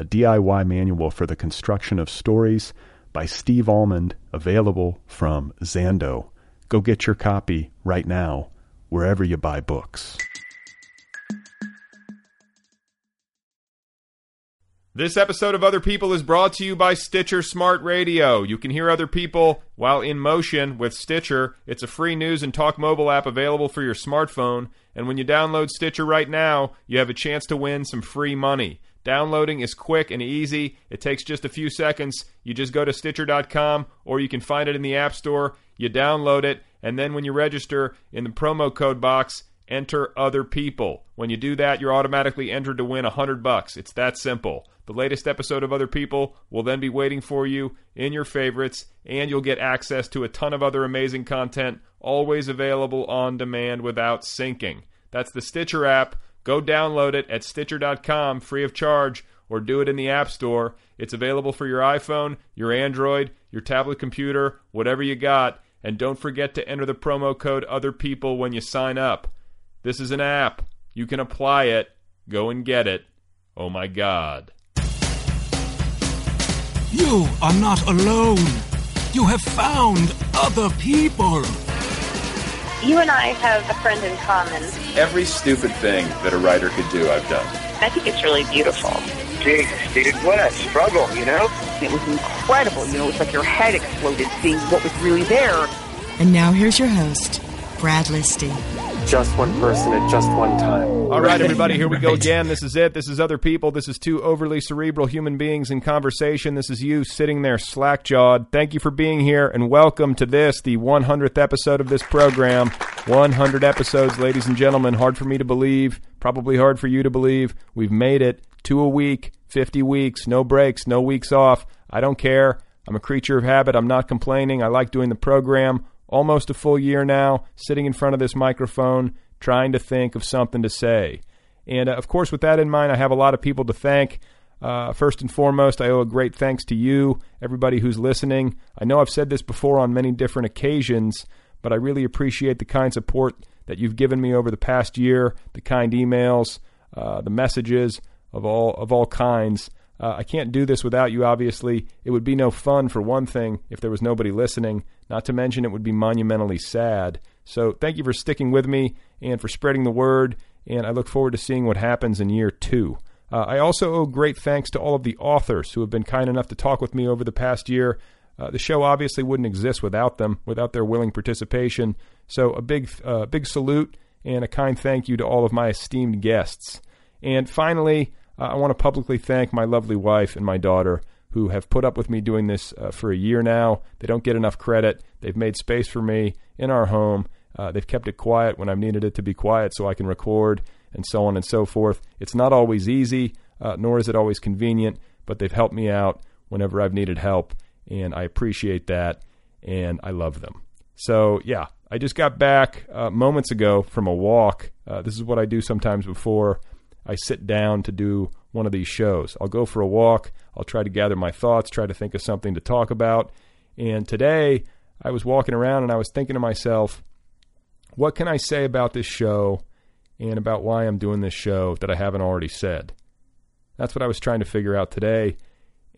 a DIY manual for the construction of stories by Steve Almond, available from Zando. Go get your copy right now, wherever you buy books. This episode of Other People is brought to you by Stitcher Smart Radio. You can hear other people while in motion with Stitcher. It's a free news and talk mobile app available for your smartphone. And when you download Stitcher right now, you have a chance to win some free money. Downloading is quick and easy. It takes just a few seconds. You just go to Stitcher.com or you can find it in the App Store. You download it, and then when you register in the promo code box, enter other people. When you do that, you're automatically entered to win hundred bucks. It's that simple. The latest episode of Other People will then be waiting for you in your favorites, and you'll get access to a ton of other amazing content, always available on demand without syncing. That's the Stitcher app. Go download it at Stitcher.com free of charge or do it in the App Store. It's available for your iPhone, your Android, your tablet computer, whatever you got. And don't forget to enter the promo code Other People when you sign up. This is an app. You can apply it. Go and get it. Oh my God. You are not alone. You have found other people. You and I have a friend in common. Every stupid thing that a writer could do, I've done. I think it's really beautiful. Jesus, dude, what a struggle, you know? It was incredible. You know, it's like your head exploded seeing what was really there. And now here's your host, Brad Listi. Just one person at just one time. All right, everybody, here we go again. This is it. This is other people. This is two overly cerebral human beings in conversation. This is you sitting there slack jawed. Thank you for being here and welcome to this, the 100th episode of this program. 100 episodes, ladies and gentlemen. Hard for me to believe, probably hard for you to believe. We've made it. Two a week, 50 weeks, no breaks, no weeks off. I don't care. I'm a creature of habit. I'm not complaining. I like doing the program almost a full year now, sitting in front of this microphone, trying to think of something to say. And uh, of course, with that in mind, I have a lot of people to thank. Uh, first and foremost, I owe a great thanks to you, everybody who's listening. I know I've said this before on many different occasions, but I really appreciate the kind support that you've given me over the past year, the kind emails, uh, the messages of all of all kinds. Uh, I can't do this without you, obviously. It would be no fun, for one thing, if there was nobody listening. Not to mention, it would be monumentally sad. So, thank you for sticking with me and for spreading the word. And I look forward to seeing what happens in year two. Uh, I also owe great thanks to all of the authors who have been kind enough to talk with me over the past year. Uh, the show obviously wouldn't exist without them, without their willing participation. So, a big, uh, big salute and a kind thank you to all of my esteemed guests. And finally, uh, I want to publicly thank my lovely wife and my daughter who have put up with me doing this uh, for a year now. They don't get enough credit. They've made space for me in our home. Uh, they've kept it quiet when I've needed it to be quiet so I can record and so on and so forth. It's not always easy, uh, nor is it always convenient, but they've helped me out whenever I've needed help, and I appreciate that, and I love them. So, yeah, I just got back uh, moments ago from a walk. Uh, this is what I do sometimes before I sit down to do one of these shows. I'll go for a walk. I'll try to gather my thoughts, try to think of something to talk about. And today I was walking around and I was thinking to myself, what can I say about this show and about why I'm doing this show that I haven't already said? That's what I was trying to figure out today.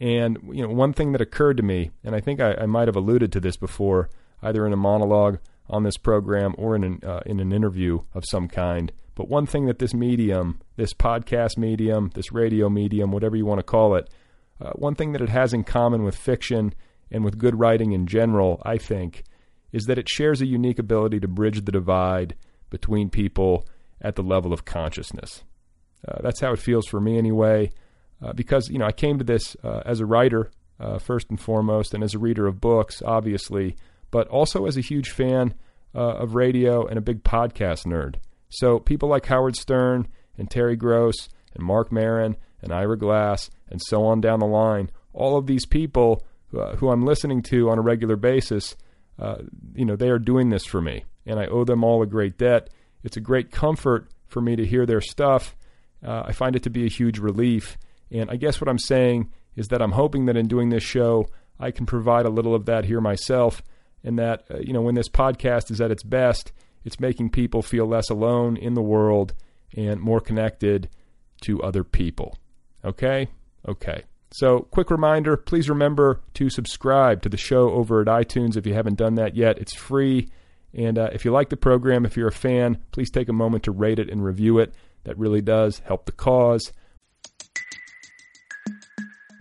And you know, one thing that occurred to me, and I think I, I might have alluded to this before, either in a monologue on this program or in an, uh, in an interview of some kind, but one thing that this medium, this podcast medium, this radio medium, whatever you want to call it, uh, one thing that it has in common with fiction and with good writing in general, I think, is that it shares a unique ability to bridge the divide between people at the level of consciousness. Uh, that's how it feels for me anyway, uh, because you know I came to this uh, as a writer uh, first and foremost, and as a reader of books, obviously, but also as a huge fan uh, of radio and a big podcast nerd. So people like Howard Stern and Terry Gross and Marc Maron and Ira Glass and so on down the line, all of these people uh, who I'm listening to on a regular basis, you know, they are doing this for me, and I owe them all a great debt. It's a great comfort for me to hear their stuff. Uh, I find it to be a huge relief. And I guess what I'm saying is that I'm hoping that in doing this show, I can provide a little of that here myself. And that, uh, you know, when this podcast is at its best, it's making people feel less alone in the world and more connected to other people. Okay? Okay. So, quick reminder please remember to subscribe to the show over at iTunes if you haven't done that yet. It's free. And uh, if you like the program, if you're a fan, please take a moment to rate it and review it. That really does help the cause.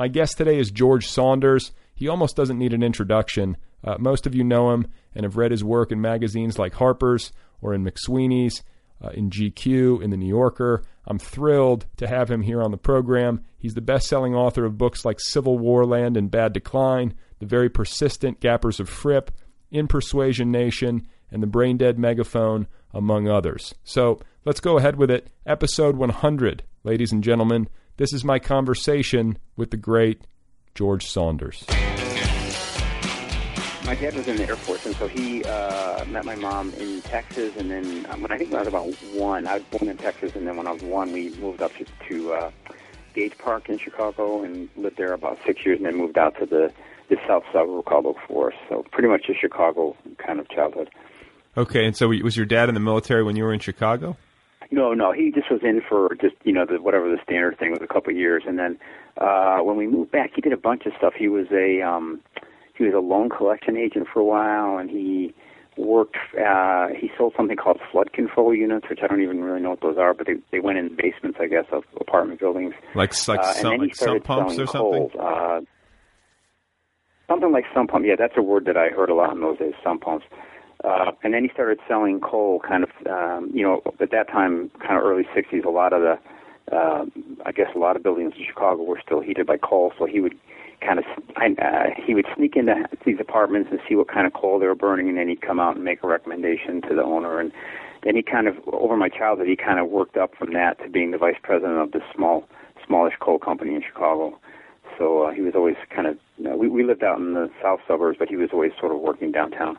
My guest today is George Saunders. He almost doesn't need an introduction. Uh, most of you know him and have read his work in magazines like Harper's or in McSweeney's, uh, in GQ, in The New Yorker. I'm thrilled to have him here on the program. He's the best selling author of books like CivilWarLand in Bad Decline, The Very Persistent Gappers of Fripp, In Persuasion Nation, and The Brain Dead Megaphone, among others. So let's go ahead with it. Episode 100, ladies and gentlemen. This is my conversation with the great George Saunders. My dad was in the Air Force, and so he uh, met my mom in Texas. And then um, when I think I was about one, I was born in Texas, and then when I was one, we moved up to, to uh, Gage Park in Chicago and lived there about six years, and then moved out to the the south suburb called Oak Forest. So pretty much a Chicago kind of childhood. Okay, and so was your dad in the military when you were in Chicago? No, no, he just was in for just you know the whatever the standard thing was a couple of years, and then uh, when we moved back, he did a bunch of stuff. He was a um, he was a loan collection agent for a while, and he worked. Uh, he sold something called flood control units, which I don't even really know what those are, but they they went in basements, I guess, of apartment buildings. Like like, uh, some, like sump pumps or something. Uh, something like sump pump. Yeah, that's a word that I heard a lot in those days. Sump pumps. Uh, and then he started selling coal kind of, um, you know, at that time, kind of early 60s, a lot of the, uh, I guess a lot of buildings in Chicago were still heated by coal, so he would kind of, uh, he would sneak into these apartments and see what kind of coal they were burning, and then he'd come out and make a recommendation to the owner. And then he kind of, over my childhood, he kind of worked up from that to being the vice president of this small, smallish coal company in Chicago. So uh, he was always kind of, you know, we, we lived out in the south suburbs, but he was always sort of working downtown.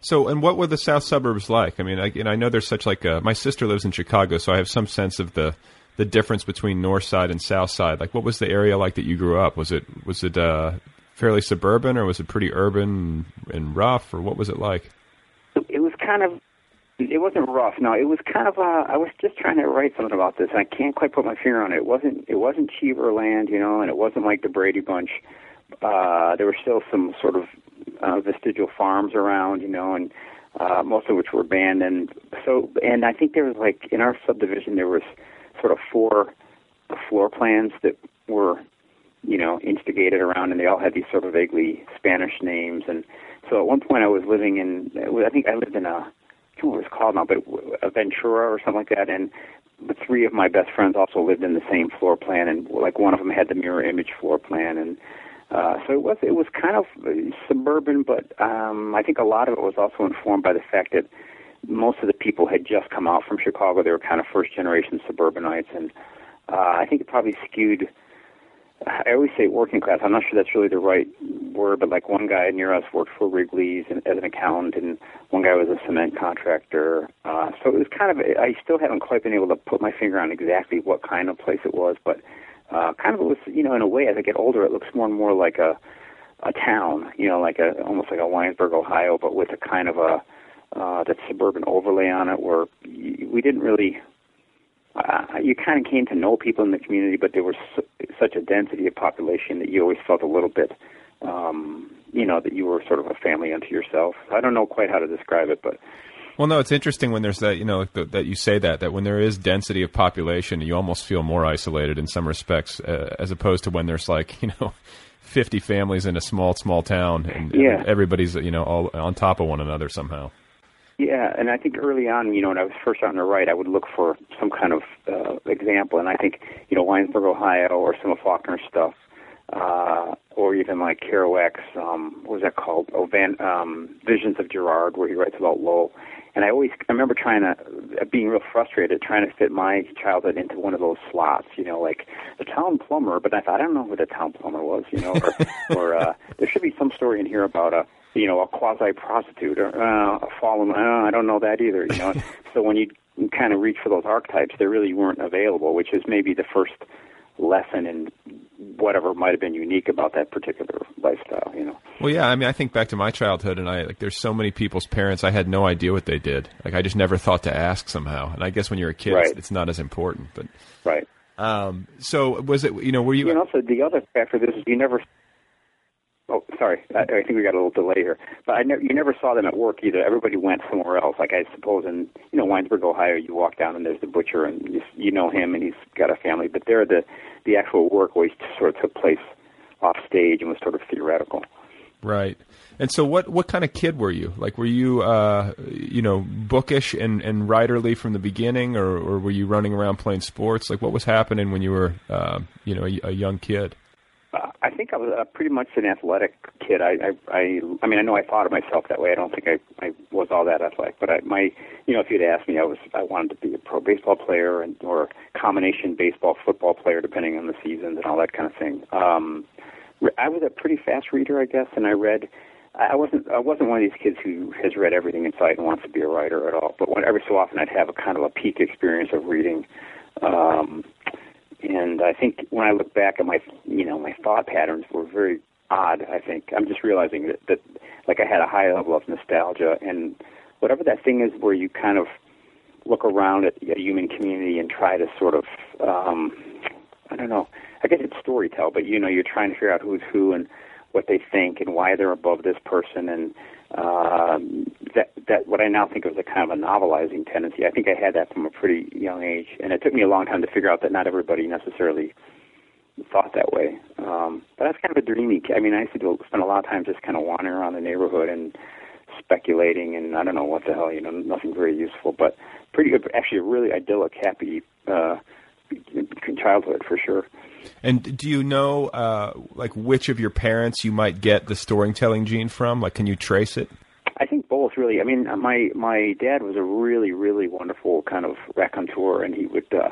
So, and what were the south suburbs like? I mean, I, and I know there's such like a, my sister lives in Chicago, so I have some sense of the the difference between north side and south side. Like, what was the area like that you grew up? Was it was it uh, fairly suburban, or was it pretty urban and rough, or what was it like? It was kind of it wasn't rough. No, it was kind of. Uh, I was just trying to write something about this, and I can't quite put my finger on it. It wasn't. It wasn't Cheever land, you know, and it wasn't like the Brady Bunch. Uh, there were still some sort of uh, vestigial farms around, you know, and uh, most of which were abandoned. So, and I think there was like in our subdivision there was sort of four floor plans that were, you know, instigated around, and they all had these sort of vaguely Spanish names. And so at one point I was living in, I think I lived in a what it was called now, but a Ventura or something like that. And the three of my best friends also lived in the same floor plan, and like one of them had the mirror image floor plan, and uh, so it was it was kind of suburban, but um, I think a lot of it was also informed by the fact that most of the people had just come out from Chicago. They were kind of first generation suburbanites, and uh, I think it probably skewed I always say working class. I'm not sure that's really the right word, but like one guy near us worked for Wrigley's and, as an accountant, and one guy was a cement contractor. Uh, so it was kind of. I still haven't quite been able to put my finger on exactly what kind of place it was, but uh, kind of was. You know, in a way, as I get older, it looks more and more like a a town. You know, like a almost like a Winesburg, Ohio, but with a kind of a uh, that suburban overlay on it, where we didn't really uh, you kind of came to know people in the community, but there was su- such a density of population that you always felt a little bit, um, you know, that you were sort of a family unto yourself. I don't know quite how to describe it, but. Well, no, it's interesting when there's that, you know, that, that you say that, that when there is density of population, you almost feel more isolated in some respects, uh, as opposed to when there's like, you know, 50 families in a small, small town and yeah. everybody's, you know, all on top of one another somehow. Yeah, and I think early on, you know, when I was first out starting to write, I would look for some kind of uh, example, and I think, you know, Winesburg, Ohio, or some of Faulkner's stuff, uh, or even like Kerouac's, um, what was that called? Oh, Van, um, Visions of Gerard, where he writes about Lowell. And I always, I remember trying to, uh, being real frustrated, trying to fit my childhood into one of those slots, you know, like the town plumber. But I thought, I don't know who the town plumber was, you know, or, or uh, there should be some story in here about a you know, a quasi prostitute or uh, a fallen. Uh, I don't know that either. You know, so when you kind of reach for those archetypes, they really weren't available, which is maybe the first lesson in whatever might have been unique about that particular lifestyle. You know. Well, yeah. I mean, I think back to my childhood, and I like. There's so many people's parents. I had no idea what they did. Like, I just never thought to ask somehow. And I guess when you're a kid, right. it's, it's not as important. But right. Um, so was it? You know, were you? And also the other factor this is you never Oh, sorry. I, I think we got a little delay here. But I never, you never saw them at work either. Everybody went somewhere else. Like I suppose in you know Winesburg, Ohio, you walk down and there's the butcher, and you, you know him, and he's got a family. But there, the the actual work always sort of took place off stage and was sort of theoretical. Right. And so, what what kind of kid were you? Like, were you uh, you know bookish and and writerly from the beginning, or or were you running around playing sports? Like, what was happening when you were uh, you know a, a young kid? Uh, I think I was uh, pretty much an athletic kid. I, I, I, I mean, I know I thought of myself that way. I don't think I, I was all that athletic, but I, my, you know, if you'd asked me, I was, I wanted to be a pro baseball player and or combination baseball football player, depending on the seasons and all that kind of thing. Um, I was a pretty fast reader, I guess, and I read. I wasn't, I wasn't one of these kids who has read everything in sight and wants to be a writer at all. But when, every so often, I'd have a kind of a peak experience of reading. Um, and I think when I look back at my, you know, my thought patterns were very odd. I think. I'm just realizing that, that like I had a high level of nostalgia, and whatever that thing is, where you kind of look around at a human community and try to sort of, um, I don't know, I guess it's storytell, but you know, you're trying to figure out who's who and what they think and why they're above this person. And um, that that what I now think of as a kind of a novelizing tendency. I think I had that from a pretty young age, and it took me a long time to figure out that not everybody necessarily thought that way. Um, but that's kind of a dreamy. I mean, I used to spend a lot of time just kind of wandering around the neighborhood and speculating, and I don't know what the hell, you know, nothing very useful, but pretty good. Actually, a really idyllic, happy uh, childhood for sure. And do you know, uh, like, which of your parents you might get the storytelling gene from? Like, can you trace it? I think both, really. I mean, my my dad was a really, really wonderful kind of raconteur, and he would, uh,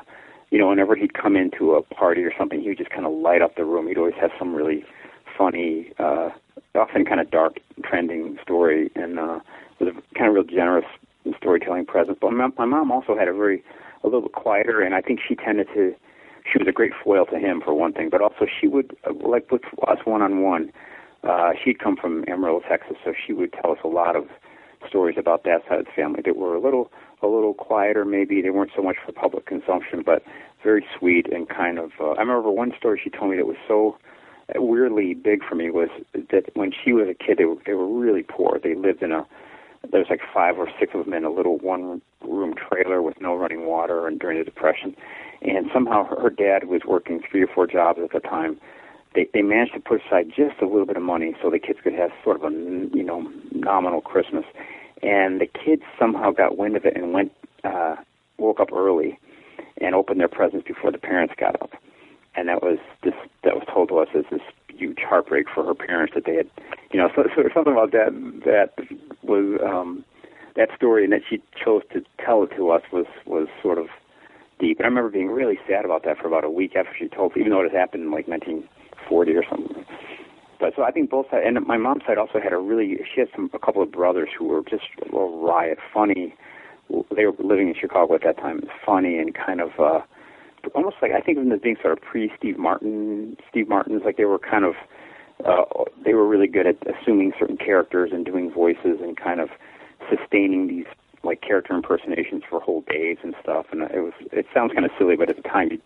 you know, whenever he'd come into a party or something, he would just kind of light up the room. He'd always have some really funny, uh, often kind of dark, trending story, and uh, was a kind of real generous storytelling presence. But my, my mom also had a very, a little bit quieter, and I think she tended to she was a great foil to him for one thing, but also she would uh, like with us one on one. She'd come from Amarillo, Texas, so she would tell us a lot of stories about that side of the family that were a little a little quieter. Maybe they weren't so much for public consumption, but very sweet and kind of. Uh, I remember one story she told me that was so weirdly big for me was that when she was a kid, they were they were really poor. They lived in a there was like five or six of them in a little one room trailer with no running water and during the depression. And somehow her, her dad was working three or four jobs at the time. They they managed to put aside just a little bit of money so the kids could have sort of a you know nominal christmas. And the kids somehow got wind of it and went uh woke up early and opened their presents before the parents got up. And that was this that was told to us as this huge heartbreak for her parents that they had you know so, so something about that that was um that story and that she chose to tell it to us was was sort of deep. And I remember being really sad about that for about a week after she told, even though it had happened in like 1940 or something. But so I think both sides, and my mom's side also had a really, she had some a couple of brothers who were just a little riot, funny. They were living in Chicago at that time, funny and kind of uh almost like I think of them as being sort of pre Steve Martin, Steve Martin's like they were kind of uh, they were really good at assuming certain characters and doing voices and kind of sustaining these like character impersonations for whole days and stuff. And it was it sounds kind of silly, but at the time, you,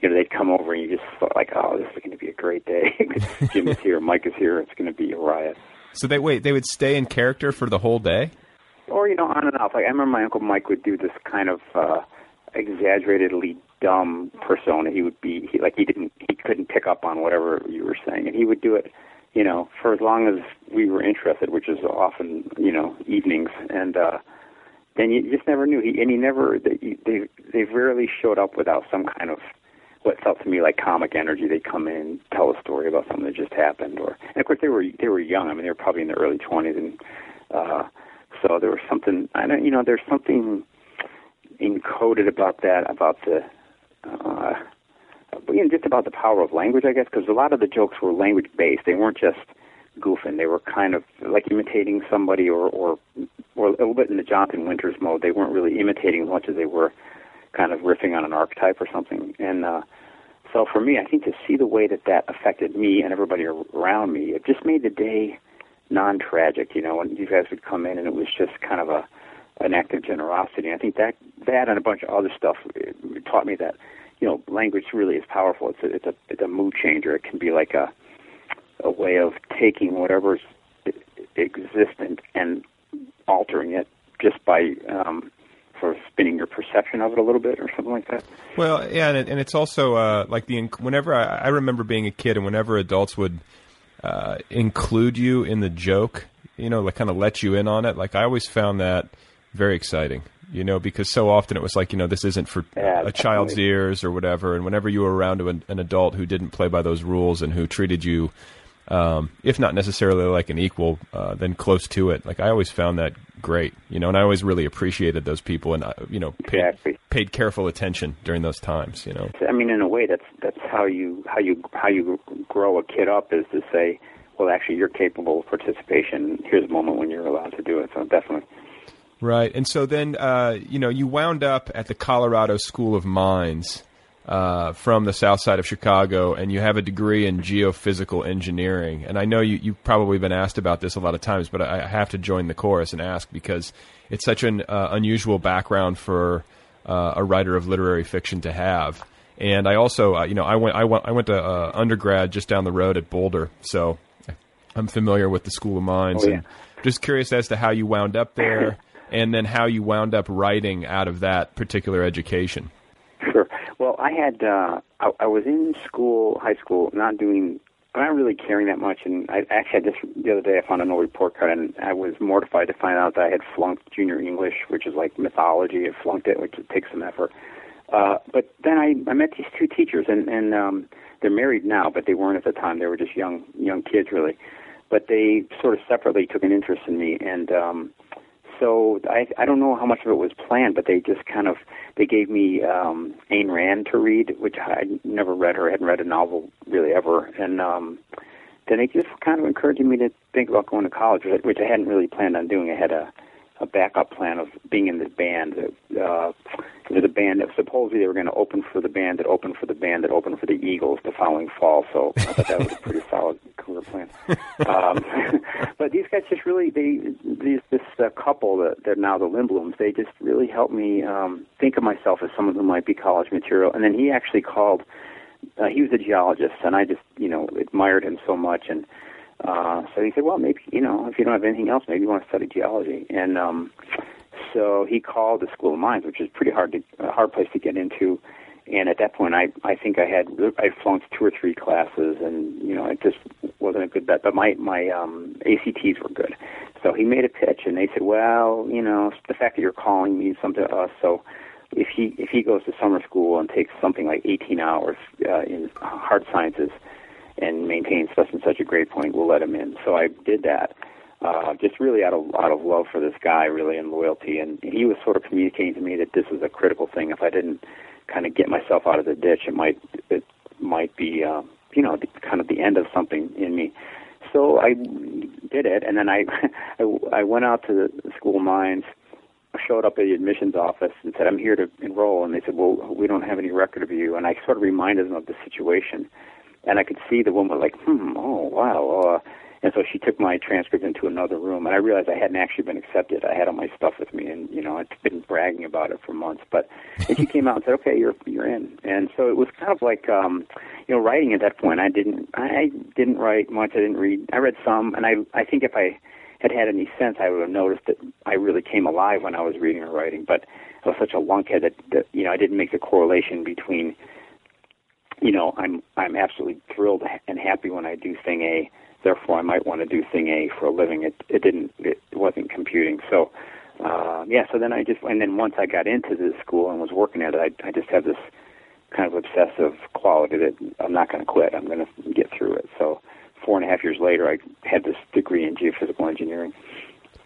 you know, they'd come over and you just thought like, oh, this is going to be a great day. Jim is here, Mike is here. It's going to be a riot. So they wait. They would stay in character for the whole day. Or you know, on and off. Like I remember my uncle Mike would do this kind of uh, exaggeratedly dumb persona. He would be he, like he didn't he couldn't pick up on whatever you were saying, and he would do it you know, for as long as we were interested, which is often, you know, evenings, and uh, then you just never knew. He and he never they they they rarely showed up without some kind of what felt to me like comic energy. They'd come in, tell a story about something that just happened, or and of course they were they were young. I mean, they were probably in their early twenties, and uh, so there was something. I don't, you know, there's something encoded about that about the. Uh, you know, just about the power of language, I guess, because a lot of the jokes were language based. They weren't just goofing. They were kind of like imitating somebody, or or or a little bit in the Jonathan Winters mode. They weren't really imitating as much as they were kind of riffing on an archetype or something. And uh, so for me, I think to see the way that that affected me and everybody around me, it just made the day non-tragic. You know, when you guys would come in and it was just kind of a an act of generosity. And I think that that and a bunch of other stuff taught me that you know, language really is powerful. It's a, it's a it's a mood changer. It can be like a a way of taking whatever's existent and altering it just by um, sort of spinning your perception of it a little bit or something like that. Well, yeah, and, it, and it's also uh, like the whenever I, I remember being a kid and whenever adults would uh, include you in the joke, you know, like kind of let you in on it. Like I always found that very exciting you know, because so often it was like, you know, this isn't for yeah, a child's ears or whatever. And whenever you were around an, an adult who didn't play by those rules and who treated you, um, if not necessarily like an equal, uh, then close to it. Like I always found that great, you know, and I always really appreciated those people and, uh, you know, paid, exactly. paid careful attention during those times, you know. I mean, in a way, that's that's how you how you how you grow a kid up is to say, well, actually, you're capable of participation. Here's a moment when you're allowed to do it. So definitely. Right, and so then uh, you know you wound up at the Colorado School of Mines uh, from the south side of Chicago, and you have a degree in geophysical engineering. And I know you you've probably been asked about this a lot of times, but I have to join the chorus and ask because it's such an uh, unusual background for uh, a writer of literary fiction to have. And I also, uh, you know, I went I went I went to uh, undergrad just down the road at Boulder, so I'm familiar with the School of Mines. Oh, yeah. and just curious as to how you wound up there and then how you wound up writing out of that particular education. Sure. Well, I had uh, I, I was in school, high school, not doing, not really caring that much, and I actually had this the other day. I found an old report card, and I was mortified to find out that I had flunked junior English, which is like mythology. I flunked it, which takes some effort. Uh, but then I, I met these two teachers, and and um, they're married now, but they weren't at the time. They were just young young kids, really. But they sort of separately took an interest in me, and um, so I I don't know how much of it was planned, but they just kind of they gave me um, Ayn Rand to read, which I never read her, I hadn't read a novel really ever, and um, then they just kind of encouraged me to think about going to college, which I hadn't really planned on doing. I had a a backup plan of being in this band. Uh, it was a band that supposedly they were going to open for the band that opened for the band that opened for the Eagles the following fall. So I thought that was a pretty solid career plan. Um, these guys just really they these this uh, couple that they're now the Lindblums. They just really helped me um, think of myself as someone who might be college material. And then he actually called. Uh, he was a geologist, and I just you know admired him so much and. Uh, so he said, well, maybe, you know, if you don't have anything else, maybe you want to study geology. And um, so he called the School of Mines, which is pretty hard to a hard place to get into. And at that point, I I think I had I flunked two or three classes, and you know it just wasn't a good bet. But my my um, ACTs were good, so he made a pitch, and they said, well, you know, the fact that you're calling means something to us. So if he if he goes to summer school and takes something like 18 hours uh, in hard sciences and maintains such and such a grade point, we'll let him in. So I did that uh, just really out of out of love for this guy, really, and loyalty. And he was sort of communicating to me that this was a critical thing. If I didn't kind of get myself out of the ditch, it might it might be uh, you know the, kind of the end of something in me. So I did it, and then I I, I went out to the school mines. Showed up at the admissions office and said, "I'm here to enroll." And they said, "Well, we don't have any record of you." And I sort of reminded them of the situation, and I could see the woman like, "Hmm, oh wow." Uh, and so she took my transcript into another room, and I realized I hadn't actually been accepted. I had all my stuff with me, and you know I'd been bragging about it for months. But and she came out and said, "Okay, you're you're in." And so it was kind of like, um, you know, writing at that point. I didn't I didn't write much. I didn't read. I read some, and I I think if I had had any sense, I would have noticed that I really came alive when I was reading or writing. But I was such a lunkhead that, that you know I didn't make the correlation between, you know, I'm I'm absolutely thrilled and happy when I do thing A therefore I might want to do thing A for a living. It it didn't it wasn't computing. So uh, yeah, so then I just and then once I got into this school and was working at it, I I just had this kind of obsessive quality that I'm not going to quit. I'm going to get through it. So four and a half years later, I had this degree in geophysical engineering.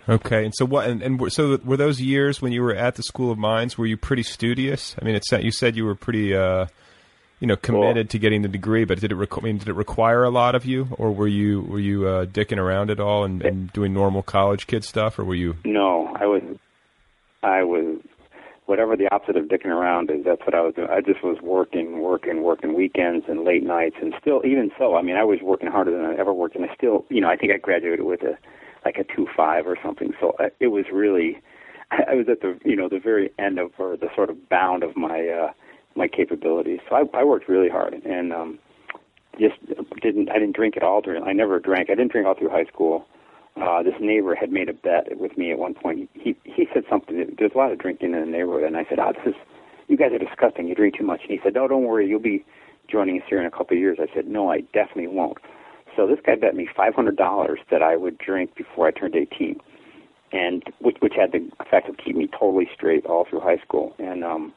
Okay, and so what? And, and so were those years when you were at the School of Mines? Were you pretty studious? I mean, it's you said you were pretty. Uh, you know committed well, to getting the degree, but did it requ- I mean, did it require a lot of you, or were you were you uh, dicking around at all and, and doing normal college kid stuff, or were you? No, I was I was whatever the opposite of dicking around is. That's what I was doing. I just was working, working, working weekends and late nights, and still even so, I mean, I was working harder than I ever worked, and I still, you know, I think I graduated with a like a two five or something. So I, it was really. I was at the you know the very end of or the sort of bound of my uh my capabilities. So I, I worked really hard and um, just didn't. I didn't drink at all during. I never drank. I didn't drink all through high school. Uh, this neighbor had made a bet with me at one point. He he said something. There's a lot of drinking in the neighborhood, and I said, "Ah, this is you guys are disgusting. You drink too much." And he said, "No, don't worry. You'll be joining us here in a couple of years." I said, "No, I definitely won't." So this guy bet me five hundred dollars that I would drink before I turned eighteen, and which, which had the effect of keeping me totally straight all through high school. And um,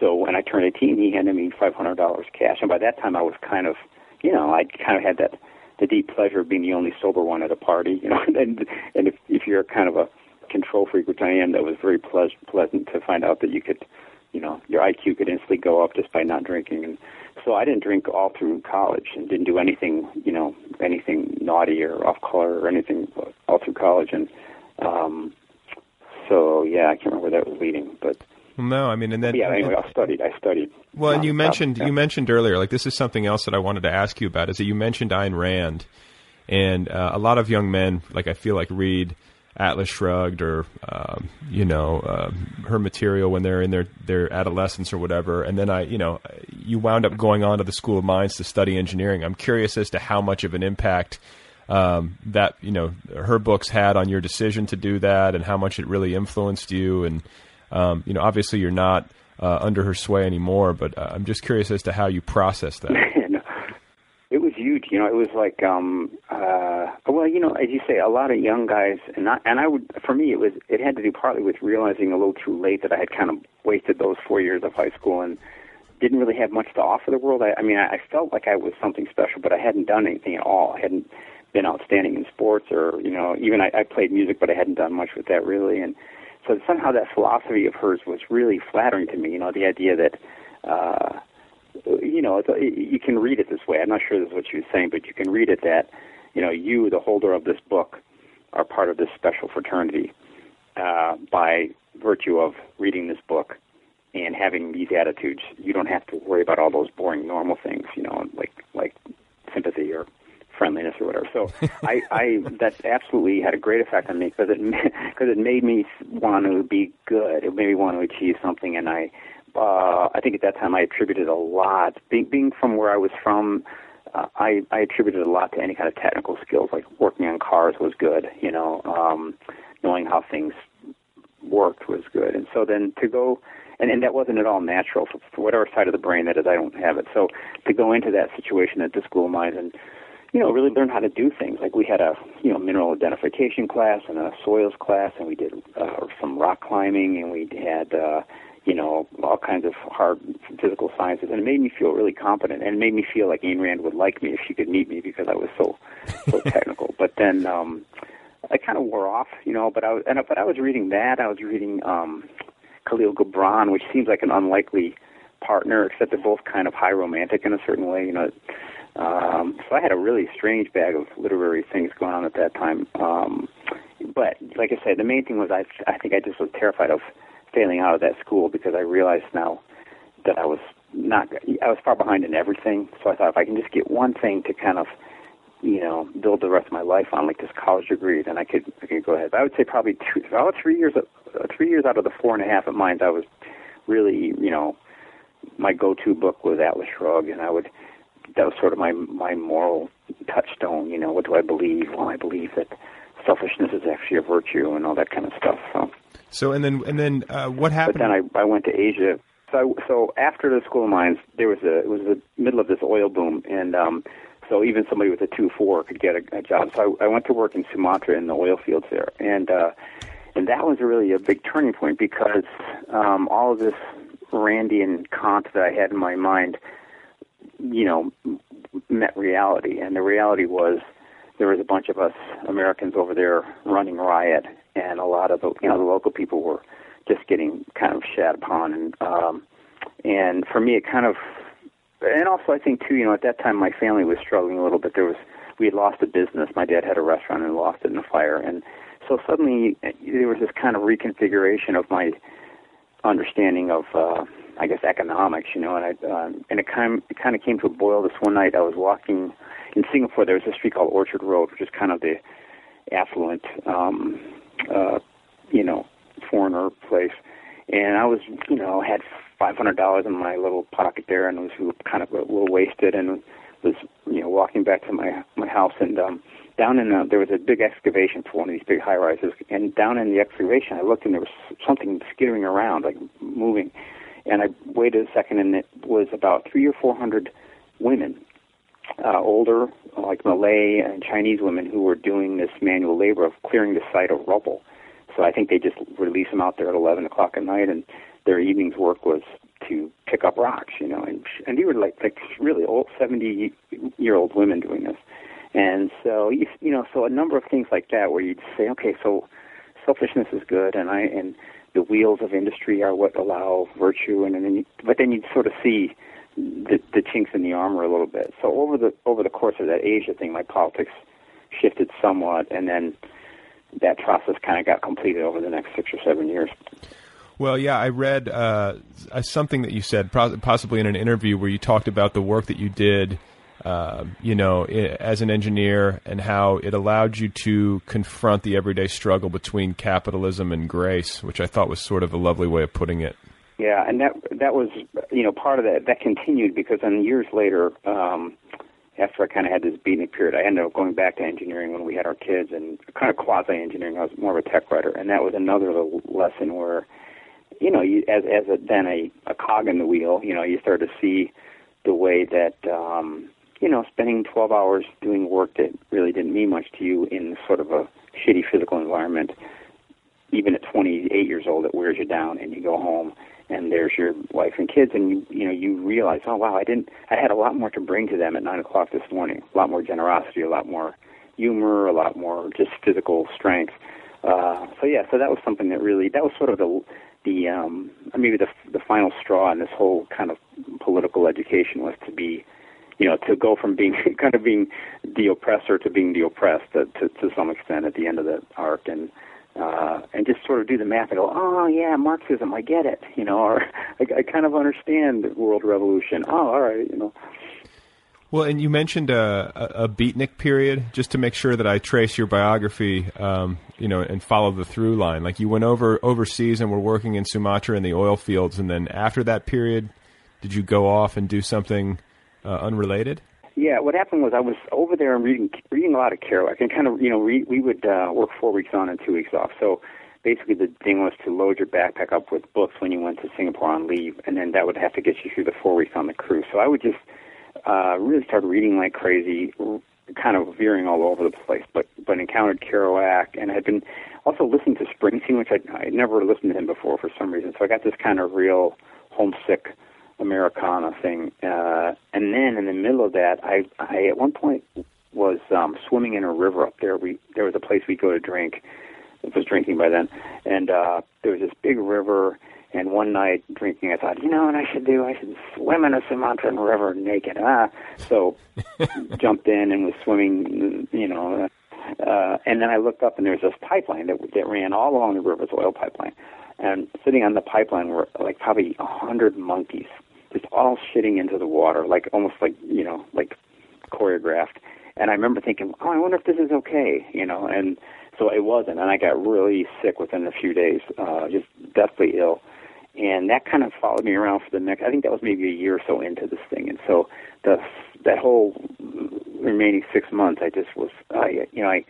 so when I turned 18, he handed me $500 cash. And by that time, I was kind of, you know, I kind of had that the deep pleasure of being the only sober one at a party, you know. and and if if you're kind of a control freak, which I am, that was very ple- pleasant to find out that you could, you know, your IQ could instantly go up just by not drinking. And so I didn't drink all through college and didn't do anything, you know, anything naughty or off color or anything all through college. And um, so yeah, I can't remember where that was leading, but well, no, I mean, and then yeah. Anyway, I studied. I studied. Well, and you mentioned yeah. you mentioned earlier, like this is something else that I wanted to ask you about. Is that you mentioned Ayn Rand, and uh, a lot of young men, like I feel like read Atlas Shrugged or um, you know uh, her material when they're in their their adolescence or whatever, and then I, you know, you wound up going on to the School of Mines to study engineering. I'm curious as to how much of an impact. Um, that you know her books had on your decision to do that, and how much it really influenced you, and um, you know, obviously you're not uh, under her sway anymore, but uh, I'm just curious as to how you process that. it was huge. You know, it was like, um, uh, well, you know, as you say, a lot of young guys, and I, and I would, for me, it was, it had to do partly with realizing a little too late that I had kind of wasted those four years of high school and didn't really have much to offer the world. I, I mean, I, I felt like I was something special, but I hadn't done anything at all. I hadn't been outstanding in sports, or you know, even I, I played music, but I hadn't done much with that really, and so somehow that philosophy of hers was really flattering to me. You know, the idea that, uh, you know, you can read it this way. I'm not sure this is what she was saying, but you can read it that, you know, you, the holder of this book, are part of this special fraternity. Uh, by virtue of reading this book and having these attitudes, you don't have to worry about all those boring normal things, you know, like like sympathy or friendliness or whatever. So I, I that absolutely had a great effect on me because it because it made me want to be good. It made me want to achieve something, and I uh, I think at that time I attributed a lot being being from where I was from. Uh, I I attributed a lot to any kind of technical skills, like working on cars was good. You know, um, knowing how things worked was good, and so then to go and, and that wasn't at all natural for, whatever side of the brain that is. I don't have it. So to go into that situation at the school of mines and you know really learn how to do things like we had a you know mineral identification class and a soils class, and we did uh, some rock climbing, and we had. Uh, you know, all kinds of hard physical sciences, and it made me feel really competent, and it made me feel like Ayn Rand would like me if she could meet me because I was so so technical. But then um, I kind of wore off, you know. But I was, and, but I was reading that. I was reading um, Khalil Gibran, which seems like an unlikely partner, except they're both kind of high romantic in a certain way. You know, um, so I had a really strange bag of literary things going on at that time. Um, but like I said, the main thing was I I think I just was terrified of failing out of that school because I realized now that I was not I was far behind in everything. So I thought if I can just get one thing to kind of you know build the rest of my life on, like this college degree, then I could I could go ahead. But I would say probably two, about three years uh, three years out of the four and a half at Mines, I was really, you know, my go-to book was Atlas Shrugged, and I would that was sort of my my moral touchstone. You know, what do I believe? Well, I believe that selfishness is actually a virtue, and all that kind of stuff. So, so and then and then uh, what happened? But then I I went to Asia. So I, so after the school of mines, there was a it was the middle of this oil boom, and um, so even somebody with a two four could get a, a job. So I, I went to work in Sumatra in the oil fields there, and uh, and that was really a big turning point because um, all of this Randian cant that I had in my mind, you know, met reality, and the reality was there was a bunch of us Americans over there running riot, and a lot of the you know the local people were just getting kind of shat upon, and um, and for me it kind of, and also I think too, you know, at that time my family was struggling a little bit. There was we had lost a business. My dad had a restaurant and lost it in a fire, and so suddenly there was this kind of reconfiguration of my understanding of, uh, I guess, economics, you know, and I, uh, and it kind it kind of came to a boil this one night. I was walking in Singapore. There was a street called Orchard Road, which is kind of the affluent, um, uh, you know, foreigner place, and I was, you know, had five hundred dollars in my little pocket there, and was kind of a little wasted, and was, you know, walking back to my my house, and um, down in the, there was a big excavation for one of these big high rises, and down in the excavation, I looked and there was something skittering around, like moving, and I waited a second, and it was about three or four hundred women, uh, older, like Malay and Chinese women, who were doing this manual labor of clearing the site of rubble. So I think they just release them out there at eleven o'clock at night, and their evening's work was to pick up rocks, you know, and and they were like like really old seventy year old women doing this. And so you you know, so a number of things like that where you'd say, okay, so selfishness is good, and I and the wheels of industry are what allow virtue, and, and then you, but then you'd sort of see the, the chinks in the armor a little bit. So over the over the course of that Asia thing, my politics shifted somewhat, and then that process kind of got completed over the next six or seven years. Well, yeah, I read uh, something that you said, possibly in an interview, where you talked about the work that you did uh, you know, as an engineer, and how it allowed you to confront the everyday struggle between capitalism and grace, which I thought was sort of a lovely way of putting it. Yeah, and that that was you know part of that that continued because then years later, um, after I kind of had this beatnik period, I ended up going back to engineering when we had our kids and kind of quasi engineering. I was more of a tech writer, and that was another lesson where, you know, you, as as a, then a, a cog in the wheel, you know, you start to see the way that um, you know, spending 12 hours doing work that really didn't mean much to you in sort of a shitty physical environment, even at 28 years old, it wears you down, and you go home and there's your wife and kids, and you you know you realize, oh wow, I didn't, I had a lot more to bring to them at nine o'clock this morning, a lot more generosity, a lot more humor, a lot more just physical strength. Uh, so yeah, so that was something that really, that was sort of the the um, maybe the the final straw in this whole kind of political education was to be you know, to go from being kind of being the oppressor to being the oppressed to, to, to some extent at the end of the arc. And uh, and just sort of do the math and go, oh yeah, Marxism, I get it, you know, or I, I kind of understand world revolution. Oh, all right, you know. Well, and you mentioned a, a, a beatnik period, just to make sure that I trace your biography, um, you know, and follow the through line. Like you went over overseas and were working in Sumatra in the oil fields, and then after that period, did you go off and do something uh, unrelated? Yeah, what happened was I was over there and reading reading a lot of Kerouac, and kind of you know re, we would uh, work four weeks on and two weeks off. So basically, the thing was to load your backpack up with books when you went to Singapore on leave, and then that would have to get you through the four weeks on the cruise. So I would just uh, really start reading like crazy, kind of veering all over the place, but but encountered Kerouac and had been also listening to Springsteen, which I I never listened to him before for some reason. So I got this kind of real homesick Americana thing. Uh, and then in the middle of that, I, I at one point was um, swimming in a river up there. We there was a place we'd go to drink. I was drinking by then, and uh, there was this big river. And one night drinking, I thought, you know what I should do? I should swim in a Sumatran river naked. Ah, so jumped in and was swimming, you know. Uh, and then I looked up, and there was this pipeline that that ran all along the river, this oil pipeline. And sitting on the pipeline were like probably a hundred monkeys just all shitting into the water, like almost like you know, like choreographed. And I remember thinking, oh, I wonder if this is okay, you know. And so it wasn't, and I got really sick within a few days, uh, just deathly ill. And that kind of followed me around for the next. I think that was maybe a year or so into this thing. And so the that whole remaining six months, I just was, I you know, I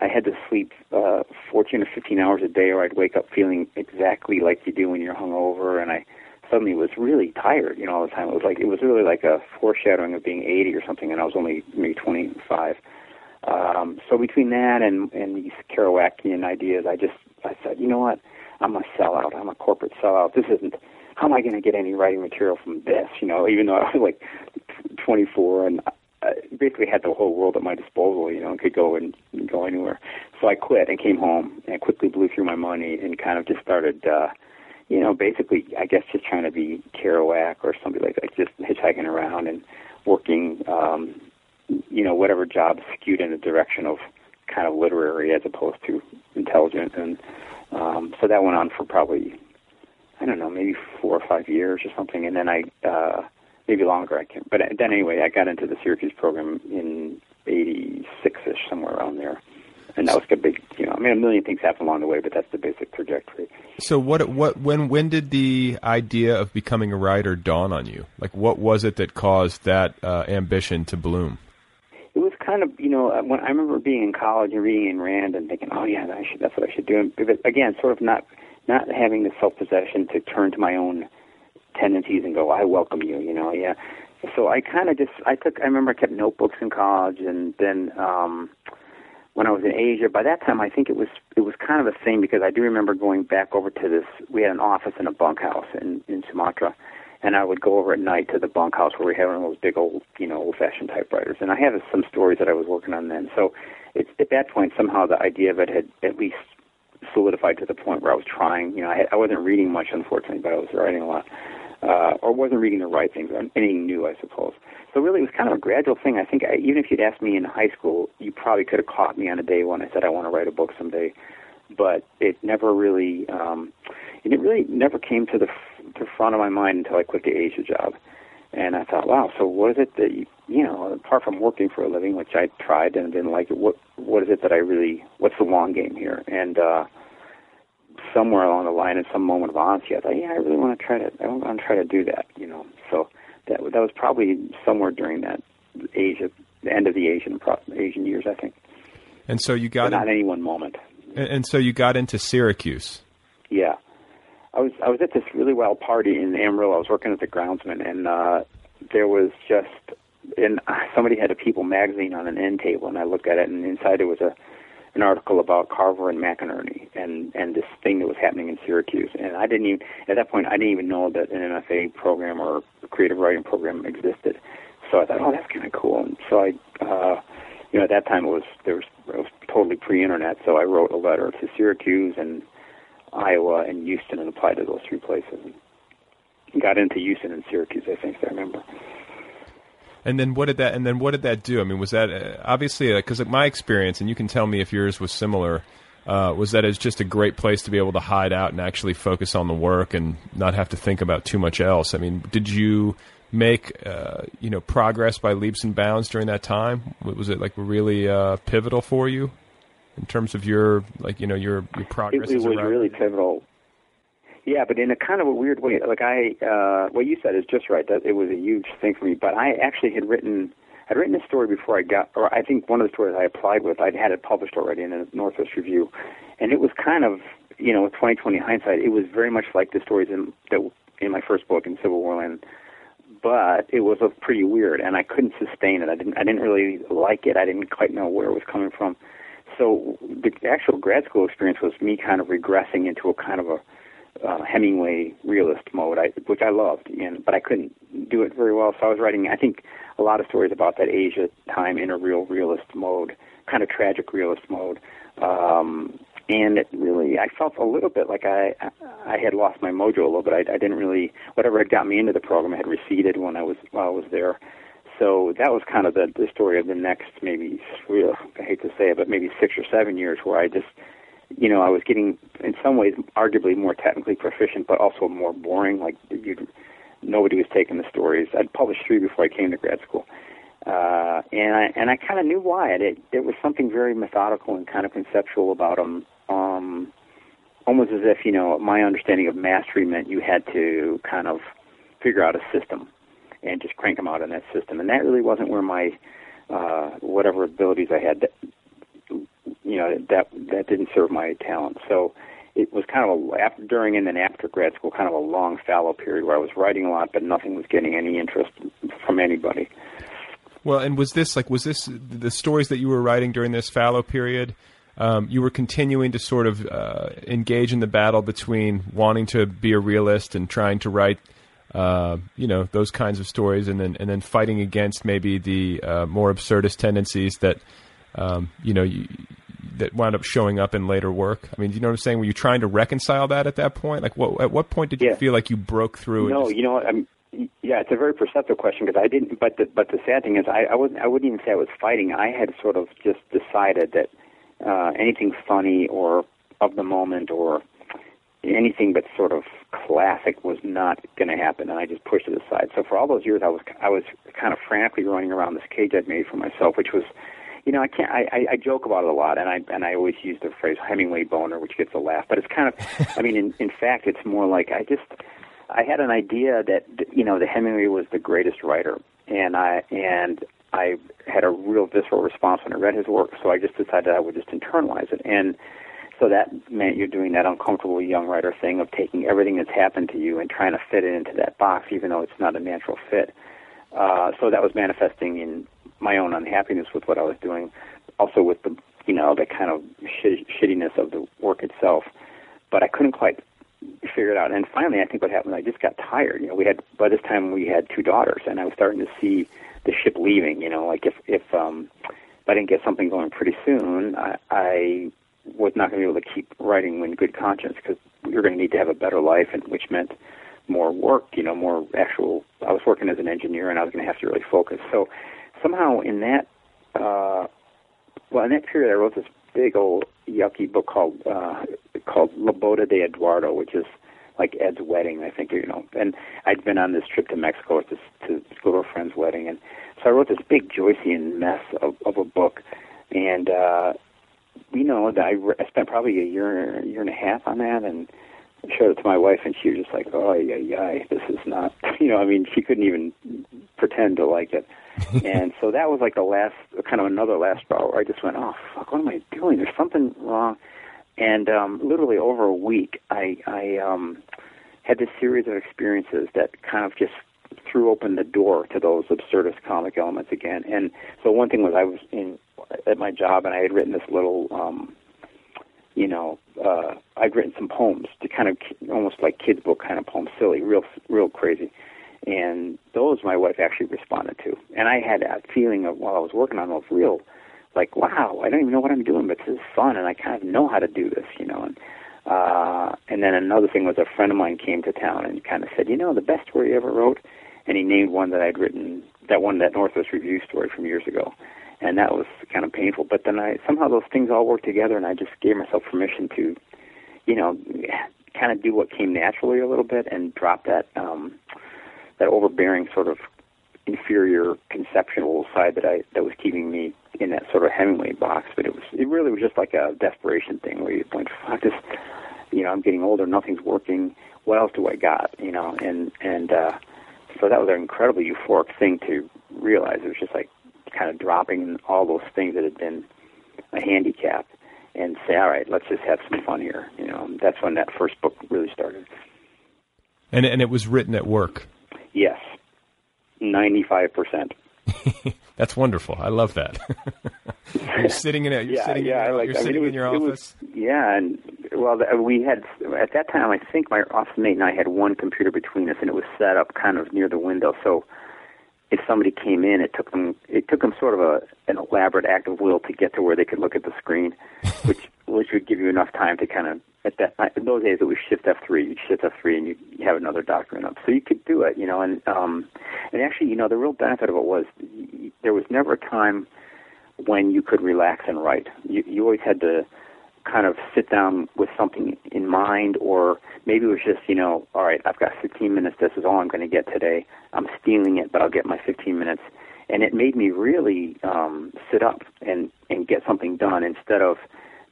I had to sleep uh, 14 or 15 hours a day, or I'd wake up feeling exactly like you do when you're hungover, and I suddenly was really tired, you know, all the time. It was like it was really like a foreshadowing of being 80 or something, and I was only maybe 25. Um, so between that and and these Kerouacian ideas, I just I said, you know what, I'm a sellout. I'm a corporate sellout. This isn't. How am I going to get any writing material from this? You know, even though I was like 24 and I basically had the whole world at my disposal, you know, and could go and go anywhere. So I quit and came home and quickly blew through my money and kind of just started. uh you know, basically, I guess just trying to be Kerouac or somebody like that, just hitchhiking around and working, um, you know, whatever job skewed in the direction of kind of literary as opposed to intelligent. And um, so that went on for probably, I don't know, maybe four or five years or something. And then I, uh, maybe longer, I can't. But then anyway, I got into the Syracuse program in 86 ish, somewhere around there and that was a big, you know, I mean, a million things happen along the way, but that's the basic trajectory. So, what, what, when, when did the idea of becoming a writer dawn on you? Like, what was it that caused that uh, ambition to bloom? It was kind of, you know, when I remember being in college and reading Ayn Rand and thinking, oh yeah, should, that's what I should do. But again, sort of not, not having the self possession to turn to my own tendencies and go, I welcome you, you know, yeah. So I kind of just, I took, I remember I kept notebooks in college, and then. um when I was in Asia. By that time, I think it was it was kind of a thing because I do remember going back over to this. We had an office in a bunkhouse in in Sumatra, and I would go over at night to the bunkhouse where we had one of those big old you know old fashioned typewriters. And I had some stories that I was working on then. So it's at that point somehow the idea of it had at least solidified to the point where I was trying. You know, I, had, I wasn't reading much unfortunately, but I was writing a lot. Uh, or wasn't reading the right things, or anything new, I suppose. So really, it was kind of a gradual thing. I think I, even if you'd asked me in high school, you probably could have caught me on a day when I said I want to write a book someday. But it never really, um, it really never came to the f- to front of my mind until I quit the Asia job. And I thought, wow, so what is it that you, you know, apart from working for a living, which I tried and didn't like it, what what is it that I really, what's the long game here? And uh, somewhere along the line, in some moment of honesty, I thought, yeah, I really want to try to, I want to try to do that, you know. So that that was probably somewhere during that Asia, the end of the Asian Asian years, I think. And so you got but not in, any one moment. And, and so you got into Syracuse. Yeah, I was I was at this really wild party in Amarillo. I was working as a groundsman, and uh, there was just and somebody had a People magazine on an end table, and I looked at it, and inside it was a an article about Carver and McInerney and and this thing that was happening in Syracuse. And I didn't even at that point I didn't even know that an MFA program or creative writing program existed. So I thought, oh, that's kind of cool. And so I, uh, you know, at that time it was there was it was totally pre-internet. So I wrote a letter to Syracuse and Iowa and Houston and applied to those three places. And got into Houston and Syracuse, I think if I remember. And then what did that? And then what did that do? I mean, was that uh, obviously because uh, my experience, and you can tell me if yours was similar. uh, was that it's just a great place to be able to hide out and actually focus on the work and not have to think about too much else. I mean, did you make uh, you know progress by leaps and bounds during that time? Was it like really uh, pivotal for you in terms of your like you know your your progress? It, it was really pivotal. Yeah, but in a kind of a weird way. Like I, uh, what you said is just right. That it was a huge thing for me. But I actually had written, I'd written a story before I got, or I think one of the stories I applied with, I'd had it published already in a Northwest Review, and it was kind of, you know, with 2020 hindsight, it was very much like the stories in that in my first book in CivilWarLand but it was a pretty weird, and I couldn't sustain it. I didn't. I didn't really like it. I didn't quite know where it was coming from. So the actual grad school experience was me kind of regressing into a kind of a uh, Hemingway realist mode, I, which I loved, and but I couldn't do it very well. So I was writing, I think, a lot of stories about that Asia time in a real realist mode, kind of tragic realist mode. Um, and it really I felt a little bit like I I had lost my mojo a little bit. I, I didn't really whatever had got me into the program had receded when I was while I was there. So that was kind of the the story of the next maybe I hate to say it, but maybe six or seven years where I just you know I was getting in some ways arguably more technically proficient, but also more boring. Like you'd, nobody was taking the stories. I'd published three before I came to grad school. Uh, and I and I kind of knew why. It there was something very methodical and kind of conceptual about them um, almost as if you know my understanding of mastery meant you had to kind of figure out a system and just crank them out in that system, and that really wasn't where my uh, whatever abilities I had. That, you know that that didn't serve my talent. So it was kind of a after, during and then after grad school, kind of a long fallow period where I was writing a lot, but nothing was getting any interest from anybody. Well, and was this like was this the stories that you were writing during this fallow period? um, you were continuing to sort of uh, engage in the battle between wanting to be a realist and trying to write, uh, you know, those kinds of stories, and then and then fighting against maybe the uh, more absurdist tendencies that, um, you know, you, that wound up showing up in later work. I mean, do you know what I'm saying? Were you trying to reconcile that at that point? Like, what at what point did you yeah. feel like you broke through? No, just... you know what? I'm, yeah, it's a very perceptive question because I didn't. But the, but the sad thing is, I, I wasn't. I wouldn't even say I was fighting. I had sort of just decided that uh, anything funny or of the moment or anything but sort of classic was not going to happen, and I just pushed it aside. So for all those years, I was I was kind of frantically running around this cage I'd made for myself, which was, you know, I can't I, I, I joke about it a lot, and I and I always use the phrase Hemingway boner, which gets a laugh, but it's kind of, I mean, in in fact, it's more like I just I had an idea that you know that Hemingway was the greatest writer, and I and I had a real visceral response when I read his work, so I just decided I would just internalize it. And so that meant you're doing that uncomfortable young writer thing of taking everything that's happened to you and trying to fit it into that box, even though it's not a natural fit. Uh, so that was manifesting in my own unhappiness with what I was doing, also with the you know the kind of shit, shittiness of the work itself. But I couldn't quite figure it out. And finally, I think what happened, I just got tired. You know, we had by this time we had two daughters, and I was starting to see the ship leaving. You know, like if if um, if I didn't get something going pretty soon, I, I was not going to be able to keep writing in good conscience because we were going to need to have a better life, and which meant more work. You know, more actual. I was working as an engineer, and I was going to have to really focus. So somehow in that, uh, well, in that period, I wrote this big old yucky book called uh, called La Boda de Eduardo, which is like Ed's wedding, I think, you know. And I'd been on this trip to Mexico to, to go to a friend's wedding, and so I wrote this big Joycean mess of, of a book, and uh, you know, I, I spent probably a year, year and a half on that, and showed it to my wife, and she was just like, "Oh, yeah, yeah, this is not," you know. I mean, she couldn't even pretend to like it, and so that was like the last, kind of another last straw where I just went, "Oh, fuck, what am I doing? There's something wrong." And um, literally over a week, I, I um, had this series of experiences that kind of just threw open the door to those absurdist comic elements again. And so one thing was I was in at my job and I had written this little, um, you know, uh, I'd written some poems to kind of almost like kids book kind of poems, silly, real, real crazy. And those my wife actually responded to. And I had that feeling of while I was working on those real like, wow, I don't even know what I'm doing, but this is fun, and I kind of know how to do this, you know. And uh, and then another thing was a friend of mine came to town and kind of said, you know, the best story you ever wrote, and he named one that I'd written, that one that Northwest Review story from years ago, and that was kind of painful. But then I somehow those things all worked together, and I just gave myself permission to, you know, kind of do what came naturally a little bit and drop that um, that overbearing sort of inferior conceptual side that I that was keeping me in that sort of Hemingway box. But it was it really was just like a desperation thing where you think, fuck this, you know, I'm getting older, nothing's working. What else do I got? You know, and and uh, so that was an incredibly euphoric thing to realize. It was just like kind of dropping all those things that had been a handicap and say, all right, let's just have some fun here. You know, that's when that first book really started. And and it was written at work. Yes, ninety five percent. That's wonderful. I love that. you're sitting in it. You're yeah, sitting yeah. in, your, like, you're I sitting mean, in your office. Was, yeah, and well, we had at that time. I think my office mate and I had one computer between us, and it was set up kind of near the window. So if somebody came in, it took them it took them sort of a an elaborate act of will to get to where they could look at the screen, which which would give you enough time to kind of at that in those days it was shift F three. You shift F three and you, you have another document up, so you could do it, you know. And um, and actually, you know, the real benefit of it was there was never a time when you could relax and write. You you always had to kind of sit down with something in mind, or maybe it was just, you know, all right, I've got 15 minutes. This is all I'm going to get today. I'm stealing it, but I'll get my 15 minutes. And it made me really um, sit up and and get something done instead of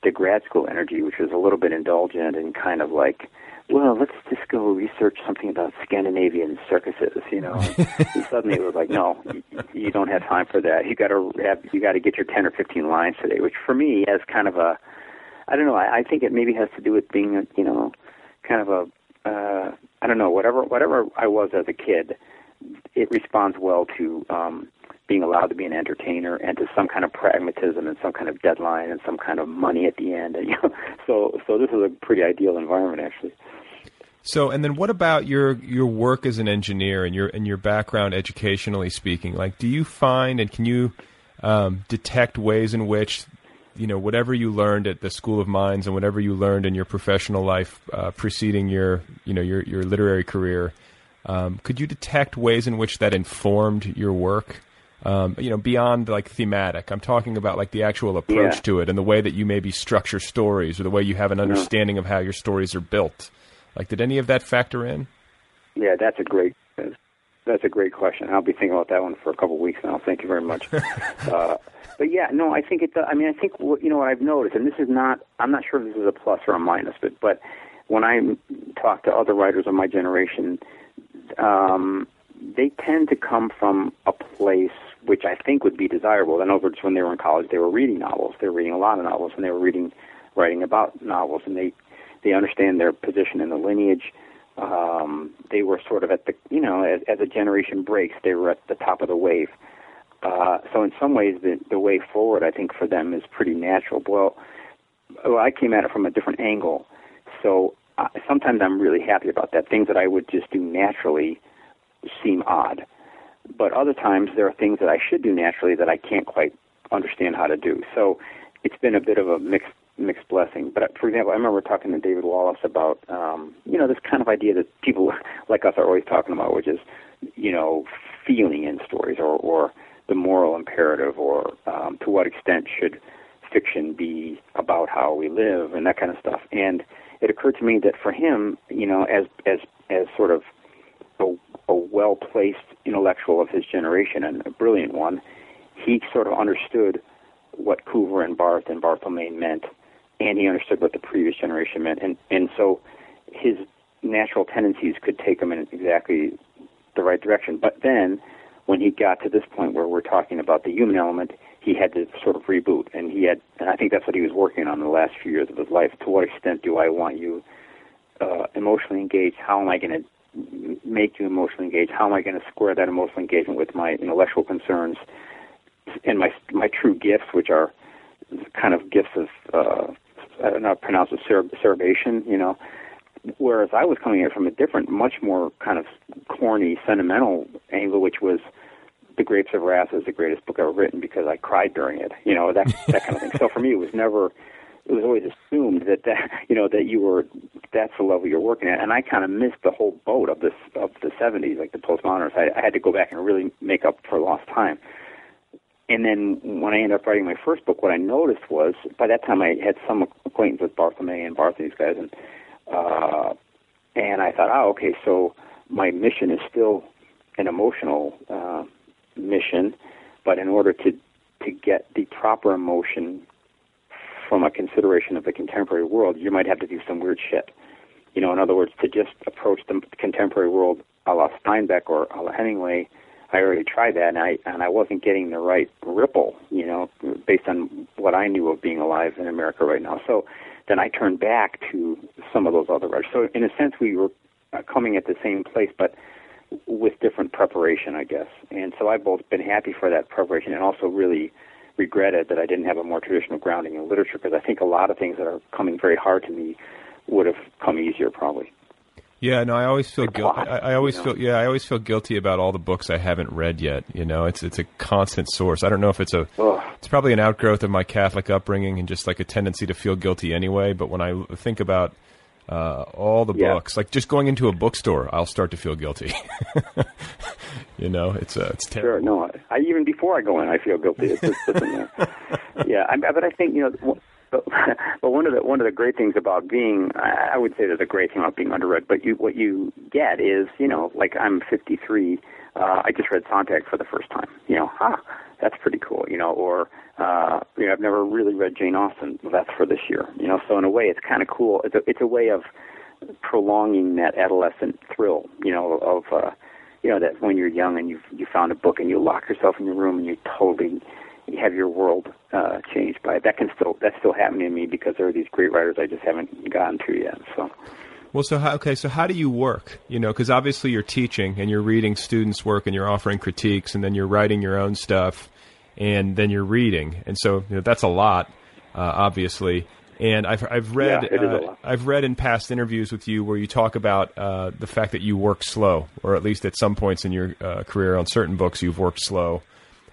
the grad school energy, which was a little bit indulgent and kind of like, well, let's just go research something about Scandinavian circuses, you know. and suddenly it was like, no, you, you don't have time for that. You got to have you got to get your 10 or 15 lines today, which for me as kind of a I don't know. I, I think it maybe has to do with being, a, you know, kind of a, uh, I don't know, whatever, whatever I was as a kid. It responds well to um, being allowed to be an entertainer and to some kind of pragmatism and some kind of deadline and some kind of money at the end. And you know, so so this is a pretty ideal environment actually. So, and then what about your your work as an engineer and your and your background educationally speaking? Like, do you find and can you um, detect ways in which you know whatever you learned at the School of Mines and whatever you learned in your professional life uh, preceding your you know your your literary career, um, could you detect ways in which that informed your work? Um, you know, beyond like thematic, I'm talking about like the actual approach Yeah. to it and the way that you maybe structure stories or the way you have an understanding of how your stories are built. Like, did any of that factor in? Yeah, that's a great that's a great question. I'll be thinking about that one for a couple of weeks now. Thank you very much. uh, but yeah, no, I think it. I mean, I think you know what I've noticed, and this is not. I'm not sure if this is a plus or a minus, but but when I talk to other writers of my generation, um, they tend to come from a place which I think would be desirable. In other words, when they were in college, they were reading novels. They were reading a lot of novels, and they were reading, writing about novels, and they they understand their position in the lineage. Um, they were sort of at the, you know, as, as a generation breaks, they were at the top of the wave. So in some ways, the the way forward, I think, for them is pretty natural. Well, well I came at it from a different angle. So uh, sometimes I'm really happy about that. Things that I would just do naturally seem odd, but other times there are things that I should do naturally that I can't quite understand how to do. So it's been a bit of a mixed mixed blessing. But uh, for example, I remember talking to David Wallace about um, you know this kind of idea that people like us are always talking about, which is you know feeling in stories or or the moral imperative or um, to what extent should fiction be about how we live and that kind of stuff. And it occurred to me that for him, you know, as as as sort of a, a well placed intellectual of his generation and a brilliant one, he sort of understood what Coover and Barth and Barthelme meant, and he understood what the previous generation meant, and and so his natural tendencies could take him in exactly the right direction. But then, when he got to this point where we're talking about the human element, he had to sort of reboot, and he had, and I think that's what he was working on in the last few years of his life. To what extent do I want you uh, emotionally engaged? How am I going to make you emotionally engaged? How am I going to square that emotional engagement with my intellectual concerns and my my true gifts, which are kind of gifts of uh, I don't know pronounce it, cer- cerebration, you know. Whereas I was coming at it from a different, much more kind of corny, sentimental angle, which was The Grapes of Wrath is the greatest book ever written because I cried during it, you know, that that kind of thing. So for me, it was never, it was always assumed that that you know that you were that's the level you're working at, and I kind of missed the whole boat of this of the '70s, like the postmodernists. I, I had to go back and really make up for lost time and then when I ended up writing my first book, what I noticed was by that time I had some acquaintance with Barthelme and Barth and these guys, and uh, and I thought, oh, okay, so my mission is still an emotional uh, mission, but in order to to get the proper emotion from a consideration of the contemporary world, you might have to do some weird shit. You know, in other words, to just approach the contemporary world a la Steinbeck or a la Hemingway, I already tried that, and I and I wasn't getting the right ripple. You know, based on what I knew of being alive in America right now. So then I turned back to some of those other writers. So in a sense, we were uh, coming at the same place, but with different preparation, I guess. And so I've both been happy for that preparation and also really regretted that I didn't have a more traditional grounding in literature because I think a lot of things that are coming very hard to me would have come easier probably. Yeah, no, I always feel guilty. I, I, always you know? feel yeah, I always feel guilty about all the books I haven't read yet. You know, it's it's a constant source. I don't know if it's a Ugh. it's probably an outgrowth of my Catholic upbringing and just like a tendency to feel guilty anyway. But when I think about uh, all the yeah. books, like just going into a bookstore, I'll start to feel guilty. you know, it's uh, it's terrible. Sure, no, I, I, even before I go in, I feel guilty. It's just sitting there. yeah, I, but I think you know but, but one of the one of the great things about being, I would say there's a great thing about being underread. But you, what you get is, you know, like I'm 53. Uh, I just read Sontag for the first time. You know, huh, that's pretty cool. You know, or uh, you know, I've never really read Jane Austen. Well, that's for this year. You know, so in a way, it's kind of cool. It's a, it's a way of prolonging that adolescent thrill. You know, of uh, you know that when you're young and you you found a book and you lock yourself in your room and you totally you have your world uh, changed by it. That can still that's still happening to me because there are these great writers I just haven't gotten to yet. So. Well, so how, okay, so how do you work? You know, because obviously you're teaching and you're reading students' work and you're offering critiques, and then you're writing your own stuff, and then you're reading, and so you know, that's a lot, uh, obviously. And I've I've read yeah, uh, I've read in past interviews with you where you talk about uh, the fact that you work slow, or at least at some points in your uh, career on certain books you've worked slow.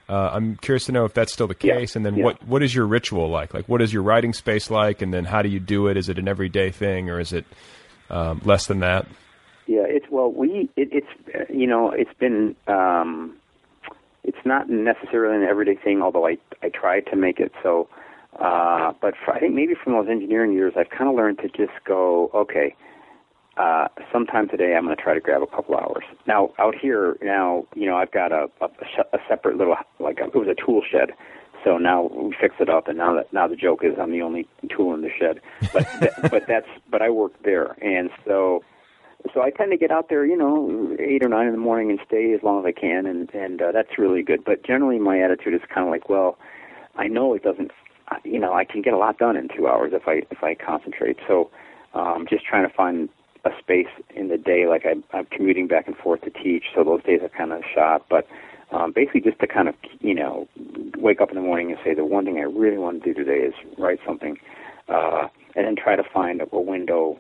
Uh, I'm curious to know if that's still the case, yeah, and then yeah. what what is your ritual like? Like, what is your writing space like, and then how do you do it? Is it an everyday thing, or is it um, less than that? Yeah, it's well, we it, it's you know it's been um, it's not necessarily an everyday thing, although I I try to make it so. Uh, but for, I think maybe from those engineering years, I've kind of learned to just go, okay, uh, sometime today I'm going to try to grab a couple hours. Now out here, now you know I've got a a, a separate little like a, it was a tool shed. So now we fix it up, and now that now the joke is I'm the only tool in the shed. But th- but that's but I work there, and so so I tend to get out there, you know, eight or nine in the morning and stay as long as I can, and and uh, that's really good. But generally, my attitude is kind of like, well, I know it doesn't, you know, I can get a lot done in two hours if I if I concentrate. So I'm um, just trying to find a space in the day. Like I, I'm commuting back and forth to teach, so those days are kind of shot. But um, basically, just to kind of you know wake up in the morning and say the one thing I really want to do today is write something, uh, and then try to find a, a window.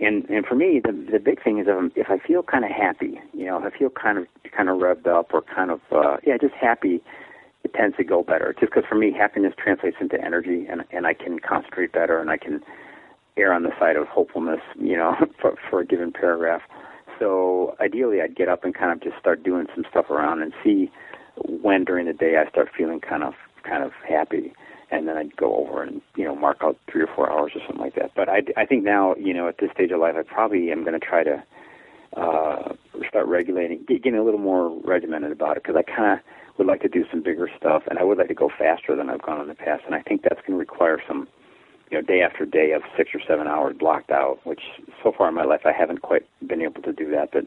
And and for me, the the big thing is if, if I feel kind of happy, you know, if I feel kind of kind of revved up or kind of uh, yeah, just happy, it tends to go better. Just because for me, happiness translates into energy, and and I can concentrate better, and I can err on the side of hopefulness, you know, for, for a given paragraph. So ideally, I'd get up and kind of just start doing some stuff around and see when during the day I start feeling kind of kind of happy, and then I'd go over and you know mark out three or four hours or something like that. But I I think now you know at this stage of life, I probably am going to try to uh, start regulating, getting a little more regimented about it because I kind of would like to do some bigger stuff, and I would like to go faster than I've gone in the past, and I think that's going to require some you know, day after day of six or seven hours blocked out, which so far in my life I haven't quite been able to do that. But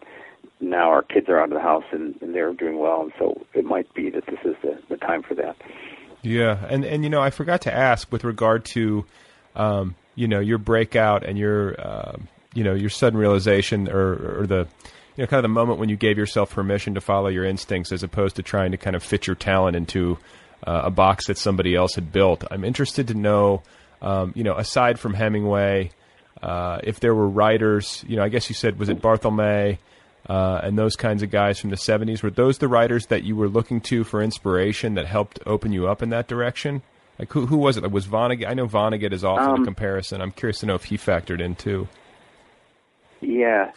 now our kids are out of the house and, and they're doing well, and so it might be that this is the, the time for that. Yeah, and and you know, I forgot to ask with regard to, um, you know, your breakout and your, uh, you know, your sudden realization or or the. You know, kind of the moment when you gave yourself permission to follow your instincts, as opposed to trying to kind of fit your talent into uh, a box that somebody else had built. I'm interested to know um, you know, aside from Hemingway, uh, if there were writers, you know, I guess you said was it Barthelme uh, and those kinds of guys from the '70s? Were those the writers that you were looking to for inspiration that helped open you up in that direction? Like who who was it? Was Vonnegut? I know Vonnegut is often um, a comparison. I'm curious to know if he factored in too. Yeah,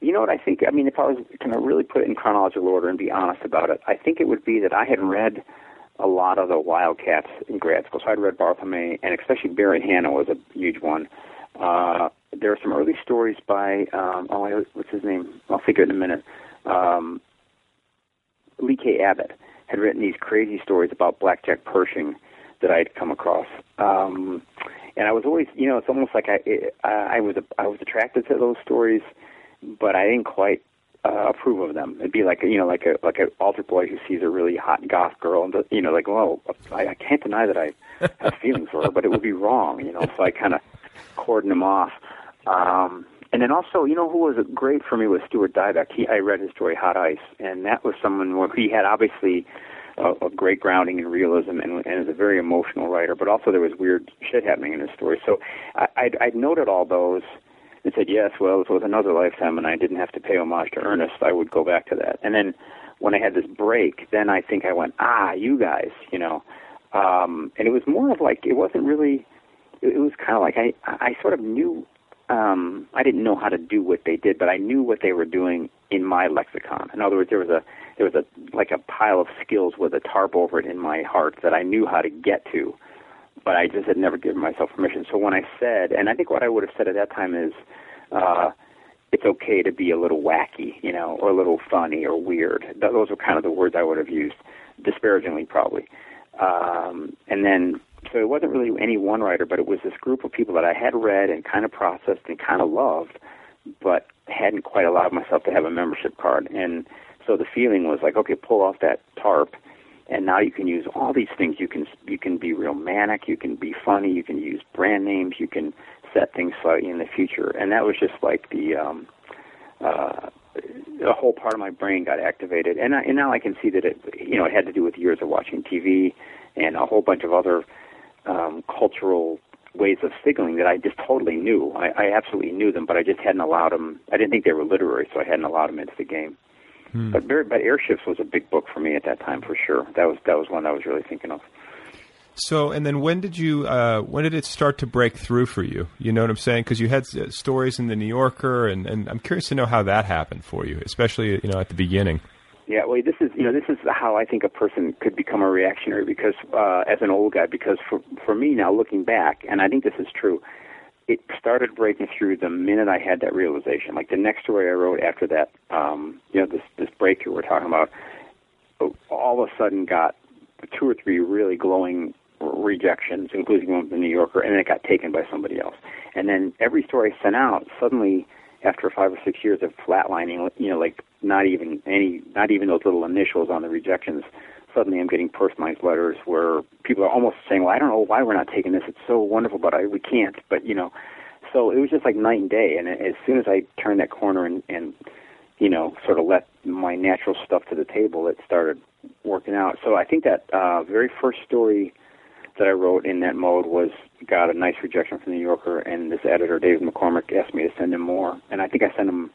you know what I think? I mean, if I was going to really put it in chronological order and be honest about it, I think it would be that I had read a lot of the Wildcats in grad school. So I'd read Barthelme, and especially Barry Hannah was a huge one. Uh, there are some early stories by um, oh, what's his name? I'll figure it in a minute. Um, Lee K. Abbott had written these crazy stories about blackjack Pershing that I'd come across. Um, and I was always, you know, it's almost like I, I, I was, I was attracted to those stories, but I didn't quite uh, approve of them. It'd be like, you know, like a like an altar boy who sees a really hot goth girl, and you know, like, well, I, I can't deny that I have feelings for her, but it would be wrong, you know. So I kind of cordoned him off. Um, and then also, you know, who was great for me was Stuart Dybek. He, I read his story Hot Ice, and that was someone where he had obviously a, a great grounding in realism and, and is a very emotional writer, but also there was weird shit happening in his story. So I, I'd, I'd noted all those and said, yes, well, if it was another lifetime and I didn't have to pay homage to Ernest, I would go back to that. And then when I had this break, then I think I went, ah, you guys, you know. Um, and it was more of like, it wasn't really, it, it was kind of like I, I sort of knew um, I didn't know how to do what they did, but I knew what they were doing in my lexicon. In other words, there was a there was a like a pile of skills with a tarp over it in my heart that I knew how to get to, but I just had never given myself permission. So when I said, and I think what I would have said at that time is, uh, it's okay to be a little wacky, you know, or a little funny or weird. Those were kind of the words I would have used, disparagingly probably. Um, and then so it wasn't really any one writer, but it was this group of people that I had read and kind of processed and kind of loved, but hadn't quite allowed myself to have a membership card. And so the feeling was like, okay, pull off that tarp, and now you can use all these things. You can you can be real manic, you can be funny, you can use brand names, you can set things slightly in the future. And that was just like the um, uh, a whole part of my brain got activated, and I, and now I can see that it you know it had to do with years of watching TV and a whole bunch of other um, cultural ways of signaling that I just totally knew. I, I absolutely knew them, but I just hadn't allowed them. I didn't think they were literary, so I hadn't allowed them into the game. Hmm. But but airships was a big book for me at that time for sure. That was that was one I was really thinking of. So, and then when did you uh, when did it start to break through for you? You know what I'm saying? Because you had uh, stories in the New Yorker, and, and I'm curious to know how that happened for you, especially you know at the beginning. Yeah, well, this is you know this is how I think a person could become a reactionary because uh, as an old guy, because for for me now looking back, and I think this is true, it started breaking through the minute I had that realization. Like the next story I wrote after that, um, you know, this this breakthrough we're talking about, all of a sudden got two or three really glowing rejections, including one from the New Yorker, and then it got taken by somebody else. And then every story I sent out suddenly after five or six years of flatlining, you know, like not even any, not even those little initials on the rejections, suddenly I'm getting personalized letters where people are almost saying, "Well, I don't know why we're not taking this. It's so wonderful, but I we can't." But you know, so it was just like night and day. And as soon as I turned that corner and, and you know, sort of let my natural stuff to the table, it started working out. So I think that uh, very first story that I wrote in that mode was got a nice rejection from the New Yorker, and this editor, David McCormick, asked me to send him more. And I think I sent him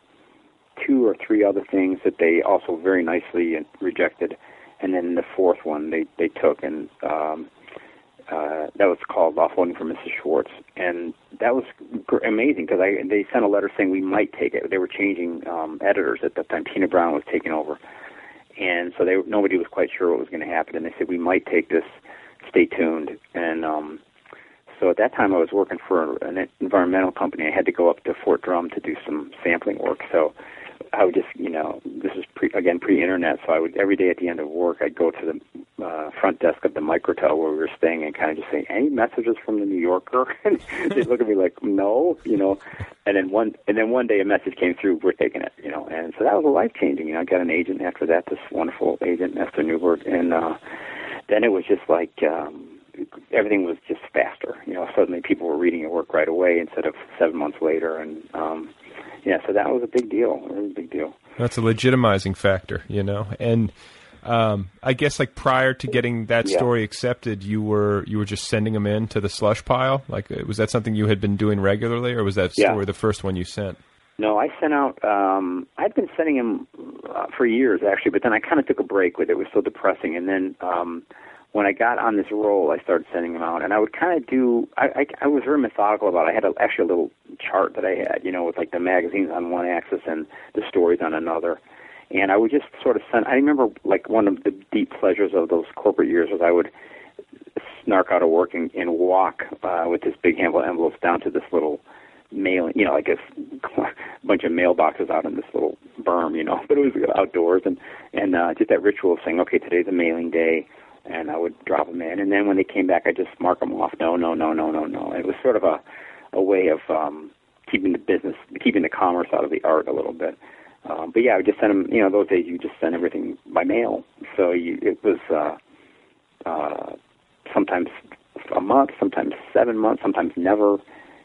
two or three other things that they also very nicely rejected. And then the fourth one they, they took, and um, uh, that was called Offloading for Mrs. Schwartz. And that was gr- amazing because I they sent a letter saying we might take it. They were changing um, editors at that time. Tina Brown was taking over. And so they nobody was quite sure what was going to happen. And they said we might take this stay tuned. And um, so at that time, I was working for an environmental company. I had to go up to Fort Drum to do some sampling work. So I would just, you know, this is pre, again pre-internet. So I would every day at the end of work, I'd go to the uh, front desk of the Microtel where we were staying and kind of just say, "Any messages from the New Yorker?" and they'd look at me like, "No," you know. And then one and then one day a message came through, "We're taking it," you know. And so that was life changing. You know, I got an agent after that, this wonderful agent, Esther Newberg, and. uh then it was just like um, everything was just faster. You know, suddenly people were reading your work right away instead of seven months later, and um, yeah, so that was a big deal. It was a big deal. That's a legitimizing factor, you know, and. Um, I guess like prior to getting that Yeah. story accepted, you were you were just sending them in to the slush pile. Like, uh, was that something you had been doing regularly, or was that Yeah. the first one you sent? No, I sent out. Um, I'd been sending him uh, for years actually, but then I kind of took a break with it. It was so depressing, and then um, when I got on this roll, I started sending them out, and I would kind of do. I, I, I was very methodical about. it. I had a, actually a little chart that I had, you know, with like the magazines on one axis and the stories on another. and I would just sort of send. I remember like one of the deep pleasures of those corporate years was I would snark out of work and, and walk uh, with this big handful of envelopes down to this little mailing, you know, like a bunch of mailboxes out in this little berm, you know, but it was outdoors and and uh, just that ritual of saying, okay, today's a mailing day, and I would drop them in, and then when they came back, I just mark them off. No, no, no, no, no, no. It was sort of a a way of um, keeping the business, keeping the commerce out of the art a little bit. Um, but yeah, I would just send them. You know, those days you just send everything by mail, so you, it was uh, uh, sometimes a month, sometimes seven months, sometimes never.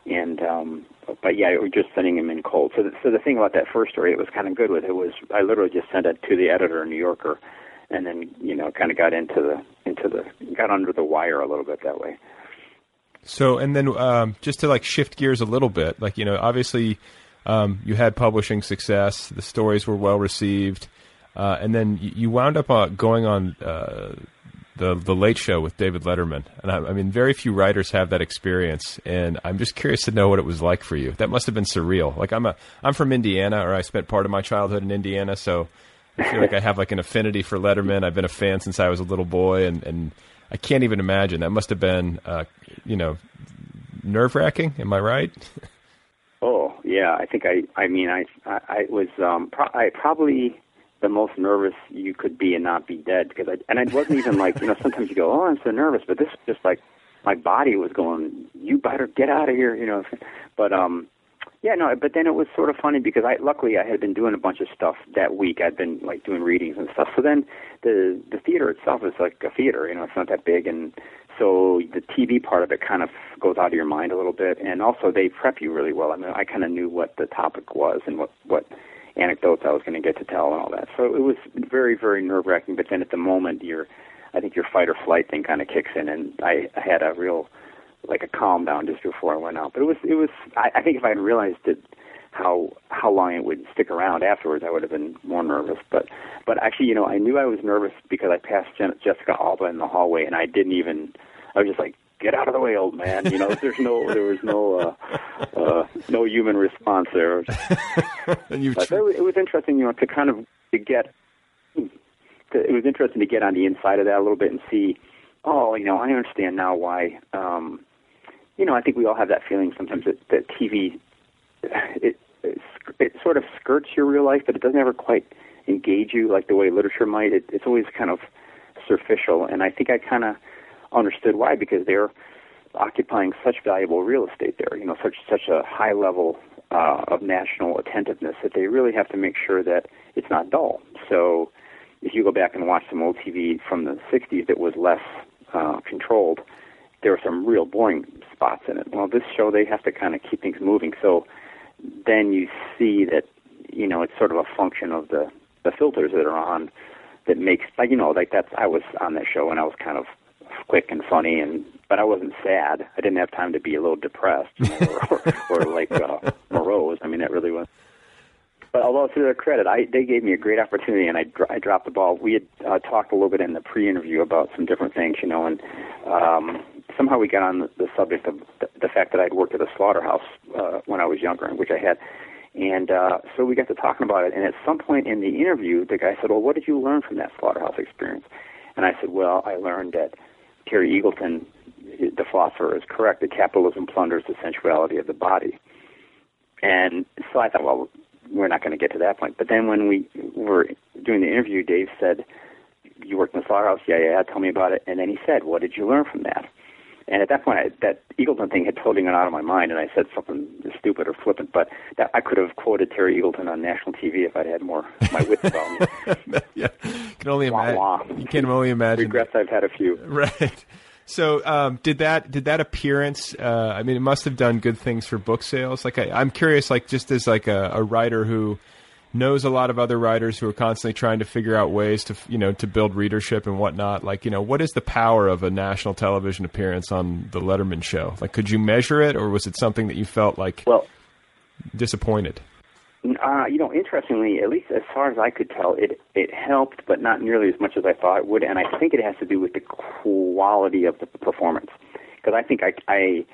And um, but yeah, we're just sending them in cold. So the, so the thing about that first story, it was kind of good with it was I literally just sent it to the editor New Yorker, and then you know kind of got into the into the got under the wire a little bit that way. So and then um, just to like shift gears a little bit, like you know obviously um, you had publishing success, the stories were well received, uh, and then you wound up uh, going on. Uh, the the Late Show with David Letterman, and I, I, mean, very few writers have that experience, and I'm just curious to know what it was like for you. That must have been surreal. Like I'm a I'm from Indiana, or I spent part of my childhood in Indiana, so I feel like I have like an affinity for Letterman. I've been a fan since I was a little boy, and and I can't even imagine that must have been, uh, you know, nerve wracking. Am I right? oh yeah, I think I I mean I I, I was um pro- I probably the most nervous you could be and not be dead because I and I wasn't even like you know sometimes you go oh I'm so nervous but this was just like my body was going you better get out of here you know but um yeah no but then it was sort of funny because I luckily I had been doing a bunch of stuff that week. I'd been like doing readings and stuff. So then the the theater itself is like a theater you know it's not that big. And so the TV part of it kind of goes out of your mind a little bit. And also they prep you really well. I mean I kind of knew what the topic was and what what anecdotes I was going to get to tell and all that. So it was very, very nerve wracking. But then at the moment, your, I think your fight or flight thing kind of kicks in, and I, I had a real, like a calm down just before I went out. But it was, it was. I, I think if I had realized it, how how long it would stick around afterwards, I would have been more nervous. But but actually, you know, I knew I was nervous because I passed Jen- Jessica Alba in the hallway, and I didn't even. I was just like, get out of the way, old man. You know, there's no, there was no, uh, uh, no human response there. and you, tr- it was interesting, you know, to kind of to get. To, it was interesting to get on the inside of that a little bit and see. Oh, you know, I understand now why. Um, you know, I think we all have that feeling sometimes that, that TV, it, it, it sort of skirts your real life, but it doesn't ever quite engage you like the way literature might. It, it's always kind of superficial, and I think I kind of understood why because they're occupying such valuable real estate there. You know, such such a high level uh, of national attentiveness that they really have to make sure that it's not dull. So, if you go back and watch some old TV from the '60s that was less uh, controlled, there were some real boring spots in it. Well, this show they have to kind of keep things moving. So then you see that you know it's sort of a function of the the filters that are on that makes like you know like that's I was on that show and I was kind of quick and funny, and but I wasn't sad. I didn't have time to be a little depressed or, or, or like uh, morose. I mean, that really was. But although to their credit, I they gave me a great opportunity, and I I dropped the ball. We had uh, talked a little bit in the pre-interview about some different things, you know, and um, somehow we got on the, the subject of the, the fact that I'd worked at a slaughterhouse uh, when I was younger, which I had. And uh, so we got to talking about it. And at some point in the interview, the guy said, "Well, what did you learn from that slaughterhouse experience?" And I said, "Well, I learned that Terry Eagleton, the philosopher, is correct that capitalism plunders the sensuality of the body. And so I thought, well, we're not going to get to that point. But then when we were doing the interview, Dave said, "You worked in the slaughterhouse? Yeah, yeah. Tell me about it." And then he said, "What did you learn from that?" And at that point, I, that Eagleton thing had totally gone out of my mind, and I said something stupid or flippant. But that, I could have quoted Terry Eagleton on national TV if I'd had more my wits about me. yeah, can only imagine. You can only imagine. Regrets I've had a few. Right. So, um, did that did that appearance? Uh, I mean, it must have done good things for book sales. Like, I, am curious, like just as like a, a writer who knows a lot of other writers who are constantly trying to figure out ways to you know to build readership and whatnot. Like you know, what is the power of a national television appearance on the Letterman show? Like, could you measure it, or was it something that you felt like well disappointed? Uh, you know, interestingly, at least as far as I could tell, it it helped, but not nearly as much as I thought it would. And I think it has to do with the quality of the performance, because I think I, I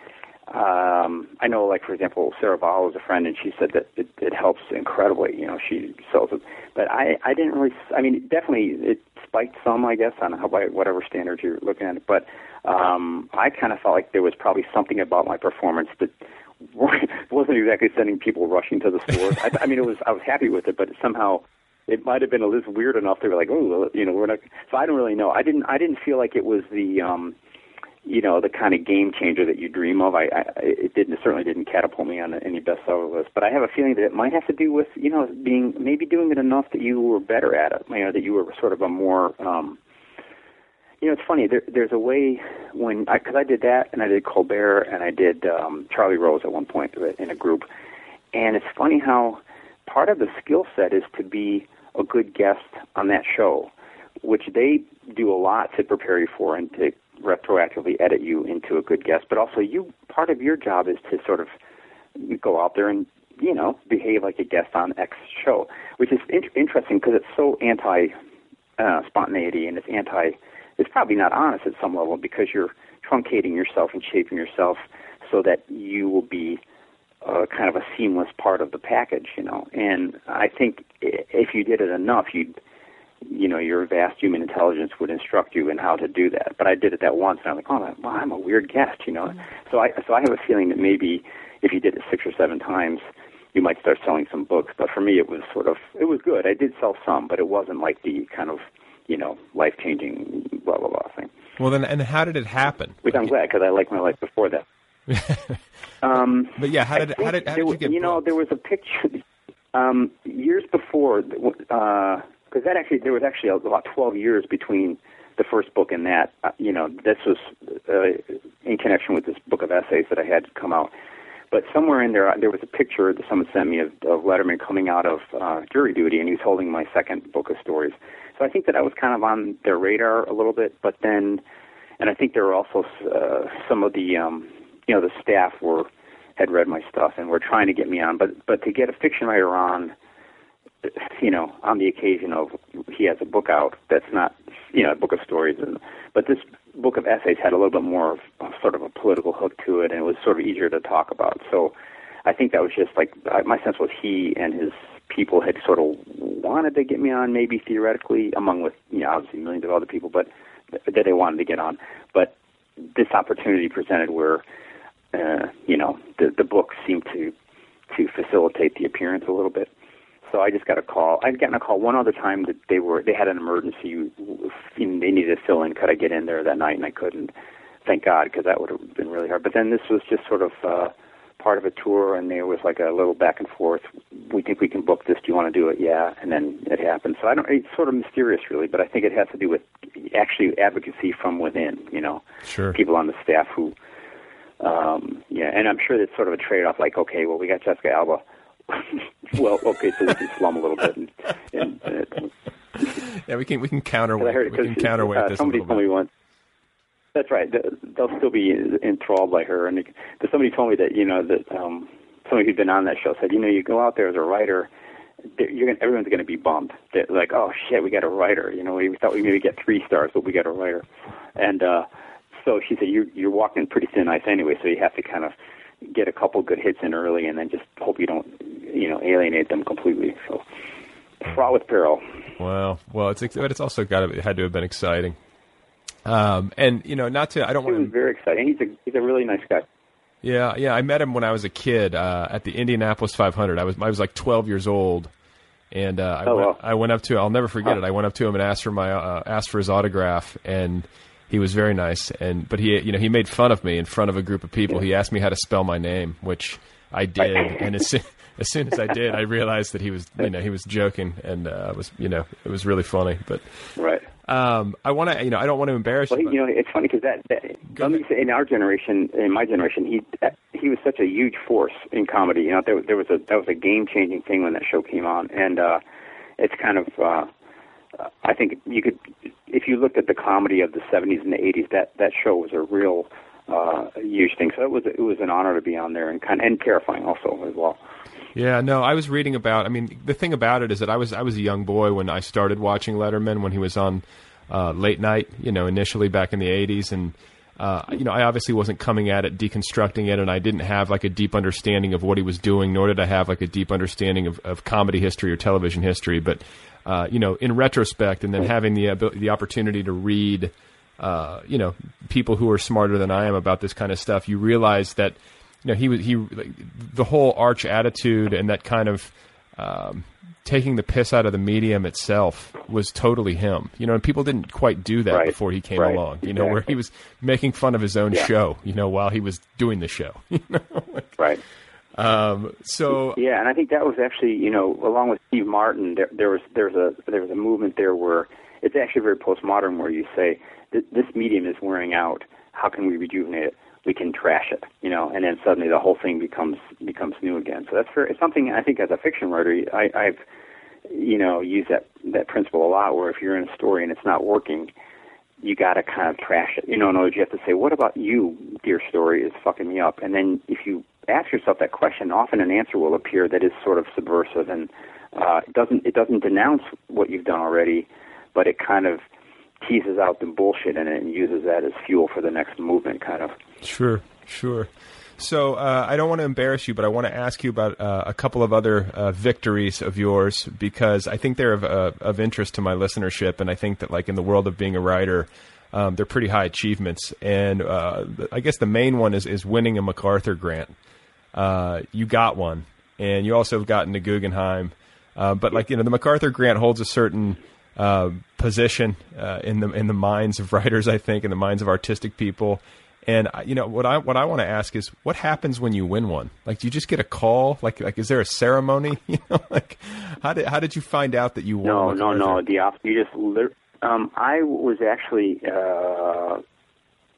um, I know, like for example, Sarah Vowell is a friend, and she said that it, it helps incredibly. You know, she sells it, but I I didn't really. I mean, definitely it spiked some, I guess, on how by whatever standards you're looking at it. But um, I kind of felt like there was probably something about my performance that wasn't exactly sending people rushing to the stores. I, I mean, it was I was happy with it, but somehow it might have been a little weird enough. They were like, oh, you know, we're not. So I don't really know. I didn't I didn't feel like it was the um, you know the kind of game changer that you dream of. I, I it didn't certainly didn't catapult me on any bestseller list, but I have a feeling that it might have to do with you know being maybe doing it enough that you were better at it. You know that you were sort of a more um, you know it's funny. There, there's a way when because I, I did that and I did Colbert and I did um, Charlie Rose at one point in a group, and it's funny how part of the skill set is to be a good guest on that show, which they do a lot to prepare you for and to retroactively edit you into a good guest, but also you part of your job is to sort of go out there and you know behave like a guest on X show, which is in- interesting because it's so anti uh, spontaneity and it's anti. It's probably not honest at some level because you're truncating yourself and shaping yourself so that you will be uh, kind of a seamless part of the package, you know. And I think if you did it enough, you'd you know, your vast human intelligence would instruct you in how to do that. But I did it that once, and I'm like, oh, well, I'm a weird guest, you know. Mm-hmm. So I so I have a feeling that maybe if you did it six or seven times, you might start selling some books. But for me, it was sort of it was good. I did sell some, but it wasn't like the kind of you know life changing blah blah blah thing. Well, then, and how did it happen? Which I'm glad because I liked my life before that. um, but yeah, how did how did how did you get? You know, there was a picture um, years before. Uh, because that actually there was actually about 12 years between the first book and that. Uh, you know, this was uh, in connection with this book of essays that I had come out. But somewhere in there, there was a picture that someone sent me of, of Letterman coming out of uh, jury duty, and he was holding my second book of stories. So I think that I was kind of on their radar a little bit. But then, and I think there were also uh, some of the, um, you know, the staff were had read my stuff and were trying to get me on. But but to get a fiction writer on you know, on the occasion of he has a book out that's not, you know, a book of stories, and but this book of essays had a little bit more of a, sort of a political hook to it, and it was sort of easier to talk about. So, I think that was just like my sense was he and his people had sort of wanted to get me on, maybe theoretically, among with you know obviously millions of other people, but that they wanted to get on. But this opportunity presented where, uh, you know, the the book seemed to to facilitate the appearance a little bit so I just got a call. I'd gotten a call one other time that they were they had an emergency. They needed to fill in. Could I get in there that night? And I couldn't. Thank God, because that would have been really hard. But then this was just sort of uh, part of a tour, and there was like a little back and forth. We think we can book this. Do you want to do it? Yeah. And then it happened. So I don't. It's sort of mysterious, really. But I think it has to do with actually advocacy from within. You know, sure. People on the staff who. Um, yeah, and I'm sure it's sort of a trade-off. Like, okay, well, we got Jessica Alba well, okay, so we can slum a little bit. And, and, and yeah, we can we can counterweight. We can counterweight uh, this. Somebody told me once. That's right. They'll still be enthralled by her. And somebody told me that you know that um, somebody who'd been on that show said, you know, you go out there as a writer, you're gonna, everyone's going to be bummed. They're like, oh shit, we got a writer. You know, we thought we maybe get three stars, but we got a writer. And uh, so she said, you're you're walking pretty thin ice anyway, so you have to kind of get a couple good hits in early, and then just hope you don't, you know, alienate them completely. So, fraught with peril. Wow. Well, it's but it's also got to, it had to have been exciting. Um, and you know, not to I don't want. Was very exciting. He's a he's a really nice guy. Yeah, yeah. I met him when I was a kid uh, at the Indianapolis 500. I was I was like 12 years old, and uh, I, oh, went, well. I went up to. I'll never forget it. I went up to him and asked for my uh, asked for his autograph, and he was very nice, and but he you know he made fun of me in front of a group of people. He asked me how to spell my name, which I did, and as soon, as soon as I did, I realized that he was you know he was joking, and uh, was you know it was really funny. But right, um, I want to you know I don't want to embarrass well, you. you know, it's funny because that, that let me say in our generation, in my generation, he he was such a huge force in comedy. You know, there there was a that was a game changing thing when that show came on, and uh, it's kind of. Uh, I think you could, if you looked at the comedy of the '70s and the '80s, that that show was a real uh, huge thing. So it was it was an honor to be on there and kind of, and terrifying also as well. Yeah, no, I was reading about. I mean, the thing about it is that I was I was a young boy when I started watching Letterman when he was on uh, late night. You know, initially back in the '80s, and uh, you know, I obviously wasn't coming at it, deconstructing it, and I didn't have like a deep understanding of what he was doing, nor did I have like a deep understanding of, of comedy history or television history. But, uh, you know, in retrospect, and then having the the opportunity to read, uh, you know, people who are smarter than I am about this kind of stuff, you realize that, you know, he was he like, the whole arch attitude and that kind of um, taking the piss out of the medium itself was totally him. You know, and people didn't quite do that Right. before he came Right. along. You know, where he was making fun of his own Yeah. show. You know, while he was doing the show. You know, like, Right. Um, so Yeah, and I think that was actually, you know, along with Steve Martin, there, there was there's a there was a movement there where it's actually very postmodern, where you say this medium is wearing out. How can we rejuvenate it? We can trash it, you know, and then suddenly the whole thing becomes becomes new again. So that's very, it's something I think as a fiction writer, I, I've you know used that that principle a lot. Where if you're in a story and it's not working, you got to kind of trash it. You know, in other words, you have to say, "What about you, dear story, is fucking me up?" And then if you ask yourself that question, often an answer will appear that is sort of subversive and uh, it doesn't it doesn't denounce what you've done already, but it kind of teases out the bullshit in it and uses that as fuel for the next movement, kind of. Sure, sure. So uh, I don't want to embarrass you, but I want to ask you about uh, a couple of other uh, victories of yours because I think they're of, uh, of interest to my listenership, and I think that like in the world of being a writer, um, they're pretty high achievements. And uh, I guess the main one is is winning a MacArthur grant. Uh, you got one, and you also have gotten to Guggenheim. But like you know, the MacArthur grant holds a certain uh, position uh, in the in the minds of writers, I think, in the minds of artistic people. And you know what I what I want to ask is what happens when you win one? Like, do you just get a call? Like, like is there a ceremony? You know, like how did how did you find out that you won? No, no, no. The opposite. You just. Um, I was actually. Uh,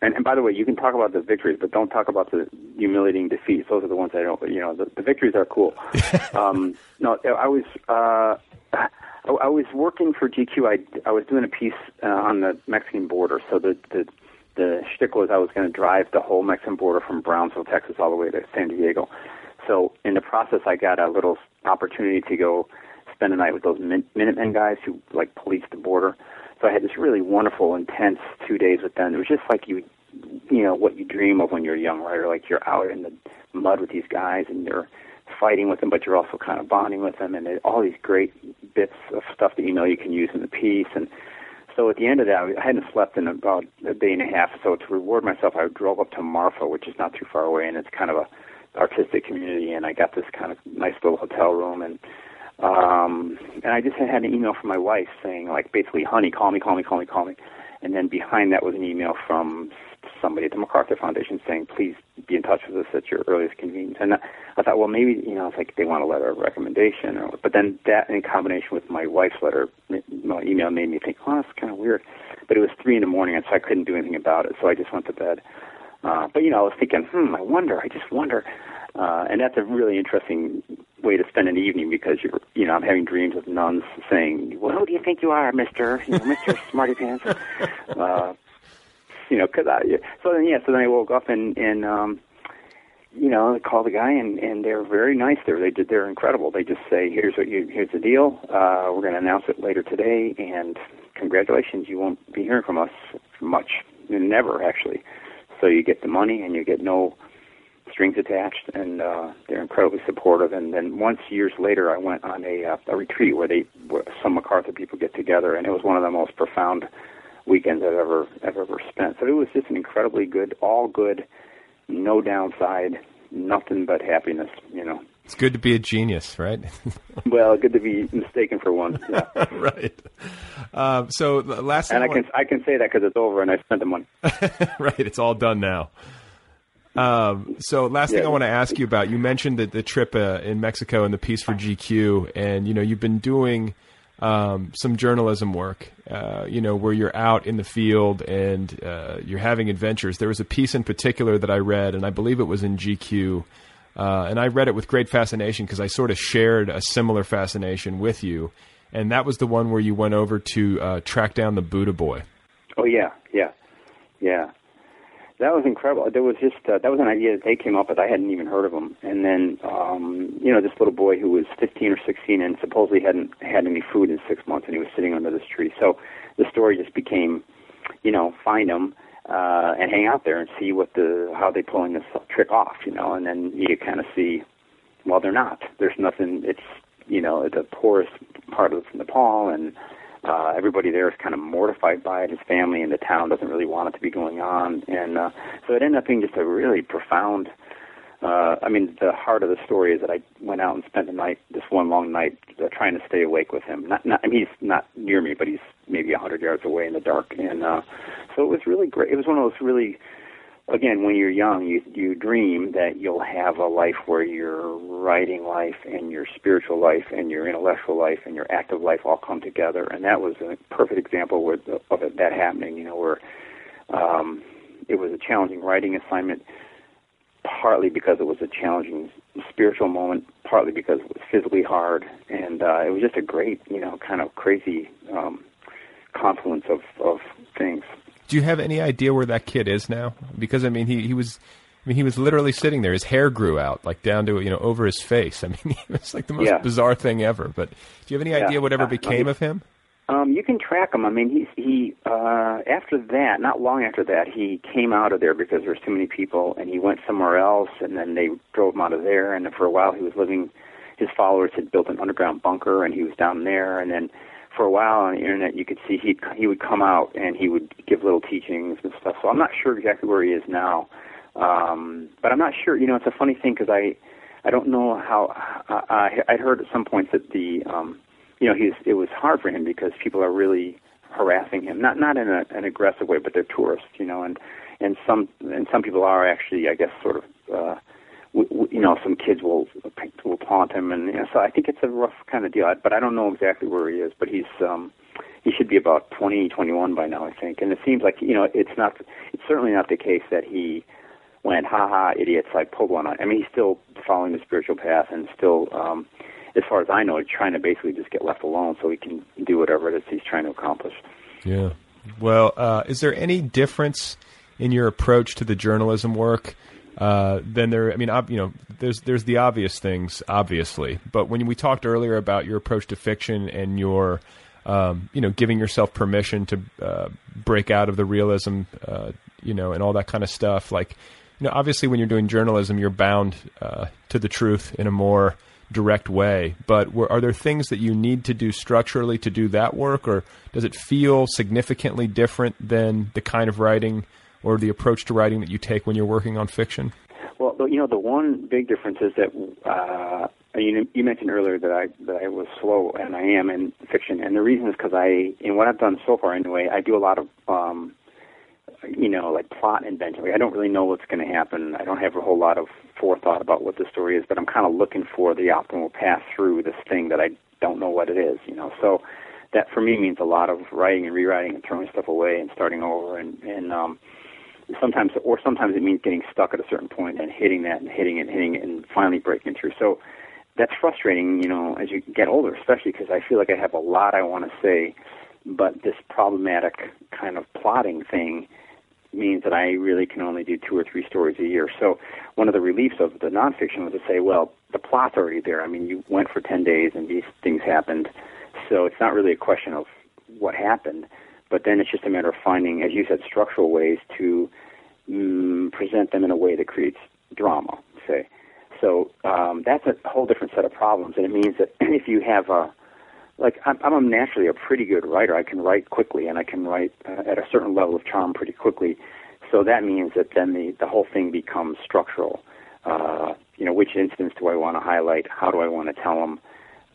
and, and by the way, you can talk about the victories, but don't talk about the humiliating defeats. Those are the ones I don't. You know, the, the victories are cool. um, no, I was. Uh, I, I was working for GQ. I, I was doing a piece uh, on the Mexican border. So the the the shtick was I was going to drive the whole Mexican border from Brownsville, Texas, all the way to San Diego. So in the process, I got a little opportunity to go spend a night with those Min- Minutemen guys who like police the border. So I had this really wonderful, intense two days with them. It was just like you, you know, what you dream of when you're a young writer. Like you're out in the mud with these guys and you're fighting with them, but you're also kind of bonding with them, and all these great bits of stuff that you know you can use in the piece. And so at the end of that, I hadn't slept in about a day and a half. So to reward myself, I drove up to Marfa, which is not too far away, and it's kind of a artistic community. And I got this kind of nice little hotel room, and um, and I just had an email from my wife saying like basically, honey, call me, call me, call me, call me. And then behind that was an email from somebody at the MacArthur Foundation saying, please be in touch with us at your earliest convenience. And I, thought, well, maybe, you know, it's like they want a letter of recommendation. Or, but then that in combination with my wife's letter, my email made me think, oh, that's kind of weird. But it was three in the morning, and so I couldn't do anything about it. So I just went to bed. Uh, but, you know, I was thinking, hmm, I wonder, I just wonder. Uh, and that's a really interesting way to spend an evening because you're, you know, I'm having dreams of nuns saying, "Well, who do you think you are, Mister, you know, Mister Smarty Pants?" Uh, you know, because I. So then, yeah. So then I woke up and and um, you know, I called the guy and and they're very nice there. They did. They're incredible. They just say, "Here's what you. Here's the deal. Uh, we're going to announce it later today, and congratulations, you won't be hearing from us much, never actually. So you get the money and you get no." strings attached, and uh, they're incredibly supportive. And then once years later, I went on a, uh, a retreat where they where some MacArthur people get together, and it was one of the most profound weekends I've ever I've ever spent. So it was just an incredibly good, all good, no downside, nothing but happiness. You know. It's good to be a genius, right? well, good to be mistaken for one. Yeah. right. Um, so the last and thing I can I can say that because it's over and I spent the money. right. It's all done now. Um, so last thing Yeah. I want to ask you about, you mentioned that the trip uh, in Mexico and the piece for GQ, and you know you've been doing um, some journalism work, uh, you know, where you're out in the field and uh, you're having adventures. There was a piece in particular that I read, and I believe it was in GQ, uh, and I read it with great fascination because I sort of shared a similar fascination with you, and that was the one where you went over to uh, track down the Buddha boy. Oh yeah, yeah, yeah. That was incredible. There was just uh, that was an idea that they came up with. I hadn't even heard of them. And then, um, you know, this little boy who was 15 or 16 and supposedly hadn't had any food in six months, and he was sitting under this tree. So the story just became, you know, find him. uh, and hang out there and see what the how they pulling this trick off, you know, and then you kind of see, well, they're not. There's nothing. It's you know the poorest part of Nepal, and uh, everybody there is kind of mortified by it. His family and the town doesn't really want it to be going on, and uh, so it ended up being just a really profound. Uh, I mean, the heart of the story is that I went out and spent the night, this one long night, uh, trying to stay awake with him. Not, not, I mean, he's not near me, but he's maybe a hundred yards away in the dark, and uh, so it was really great. It was one of those really again, when you're young, you you dream that you'll have a life where your writing life and your spiritual life and your intellectual life and your active life all come together, and that was a perfect example with, of it, that happening. You know, where um, it was a challenging writing assignment, partly because it was a challenging spiritual moment, partly because it was physically hard, and uh, it was just a great, you know, kind of crazy um, confluence of of things. Do you have any idea where that kid is now? Because I mean, he he was. I mean, he was literally sitting there. His hair grew out, like down to you know over his face. I mean, it was like the most Yeah. bizarre thing ever. But do you have any idea whatever Uh, became I- of him? Um, you can track him. I mean, he he uh, after that, not long after that, he came out of there because there was too many people, and he went somewhere else, and then they drove him out of there. And for a while, he was living. His followers had built an underground bunker, and he was down there. And then for a while on the internet, you could see he he would come out and he would give little teachings and stuff. So I'm not sure exactly where he is now, um, but I'm not sure. You know, it's a funny thing because I I don't know how I, I I'd heard at some points that the um, you know he's it was hard for him because people are really harassing him not not in a, an aggressive way but they're tourists you know and and some and some people are actually I guess sort of uh you know some kids will will taunt him and you know, so I think it's a rough kind of deal but I don't know exactly where he is but he's um he should be about 20 21 by now I think and it seems like you know it's not it's certainly not the case that he went ha ha idiots I pulled one on I mean he's still following the spiritual path and still um as far as I know, trying to basically just get left alone so he can do whatever it is he's trying to accomplish. Yeah. Well, uh, is there any difference in your approach to the journalism work uh, than there? I mean, ob- you know, there's there's the obvious things, obviously, but when we talked earlier about your approach to fiction and your um, you know, giving yourself permission to uh, break out of the realism, uh, you know, and all that kind of stuff. Like, you know, obviously, when you're doing journalism, you're bound uh, to the truth in a more direct way. But were, are there things that you need to do structurally to do that work, or does it feel significantly different than the kind of writing or the approach to writing that you take when you're working on fiction? Well, you know, the one big difference is that uh, you, you mentioned earlier that I that I was slow, and I am in fiction, and the reason is because I, in what I've done so far anyway, I do a lot of, um, you know, like plot invention. I don't really know what's going to happen. I don't have a whole lot of forethought about what the story is, but I'm kind of looking for the optimal path through this thing that I don't know what it is. You know, so that for me means a lot of writing and rewriting and throwing stuff away and starting over and and um sometimes or sometimes it means getting stuck at a certain point and hitting that and hitting it and hitting it and finally breaking through. So that's frustrating you know as you get older especially because i feel like i have a lot i want to say but this problematic kind of plotting thing means that i really can only do two or three stories a year. So one of the reliefs of the nonfiction was to say well the plot's already there. I mean you went for 10 days and these things happened. So it's not really a question of what happened but then it's just a matter of finding, as you said, structural ways to mm, present them in a way that creates drama, say. So um, that's a whole different set of problems, and it means that if you have a like I'm, I'm naturally a pretty good writer. I can write quickly, and I can write uh, at a certain level of charm pretty quickly. So that means that then the the whole thing becomes structural. Uh, you know, which instance do I want to highlight? How do I want to tell them?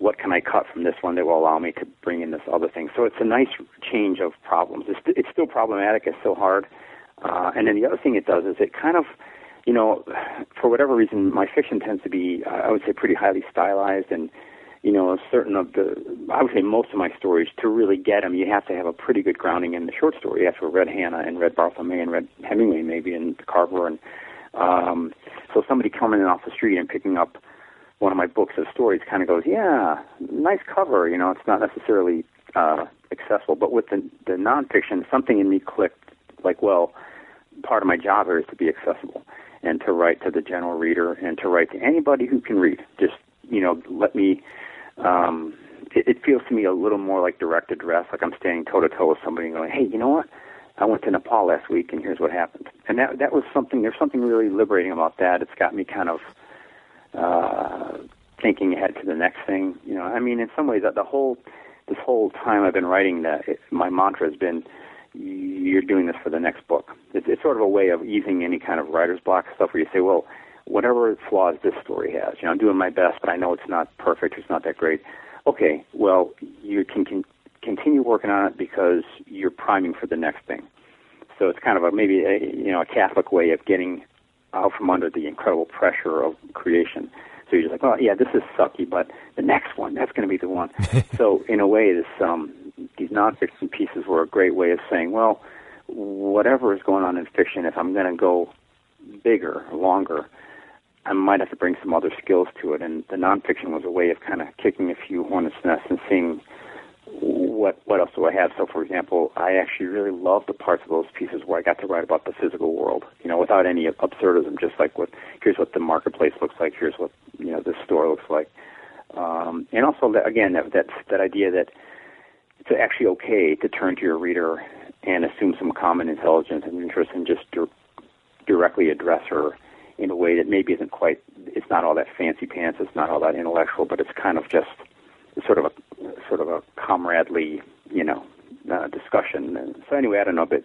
What can I cut from this one that will allow me to bring in this other thing? So it's a nice change of problems. It's, it's still problematic. It's still hard. Uh, and then the other thing it does is it kind of, you know, for whatever reason, my fiction tends to be, I would say, pretty highly stylized. And, you know, certain of the, I would say most of my stories, to really get them, you have to have a pretty good grounding in the short story. You have to read Hannah and read Barthelme and read Hemingway maybe and Carver. And um, so somebody coming in off the street and picking up one of my books of stories kind of goes, yeah, nice cover. You know, it's not necessarily uh, accessible, but with the the nonfiction, something in me clicked. Like, well, part of my job here is to be accessible and to write to the general reader and to write to anybody who can read. Just you know, let me. Um, it, it feels to me a little more like direct address, like I'm standing toe to toe with somebody and going, hey, you know what? I went to Nepal last week, and here's what happened. And that that was something. There's something really liberating about that. It's got me kind of uh, thinking ahead to the next thing. You know, I mean, in some ways, that the whole this whole time I've been writing, that it, my mantra has been, "You're doing this for the next book." It's, it's sort of a way of easing any kind of writer's block stuff where you say, "Well, whatever flaws this story has, you know, I'm doing my best, but I know it's not perfect. It's not that great." Okay, well, you can, can continue working on it because you're priming for the next thing. So it's kind of a maybe a you know a Catholic way of getting out from under the incredible pressure of creation. So you're just like, well, yeah, this is sucky, but the next one, that's going to be the one. so in a way, this um, these nonfiction pieces were a great way of saying, well, whatever is going on in fiction, if I'm going to go bigger, longer, I might have to bring some other skills to it. And the nonfiction was a way of kind of kicking a few hornets' nests and seeing what what else do I have? So, for example, I actually really love the parts of those pieces where I got to write about the physical world, you know, without any absurdism. Just like what here's what the marketplace looks like, here's what you know this store looks like, um, and also that, again that that that idea that it's actually okay to turn to your reader and assume some common intelligence and interest and just di- directly address her in a way that maybe isn't quite it's not all that fancy pants, it's not all that intellectual, but it's kind of just sort of a sort of a comradely, you know, uh, discussion. And so anyway, I don't know, but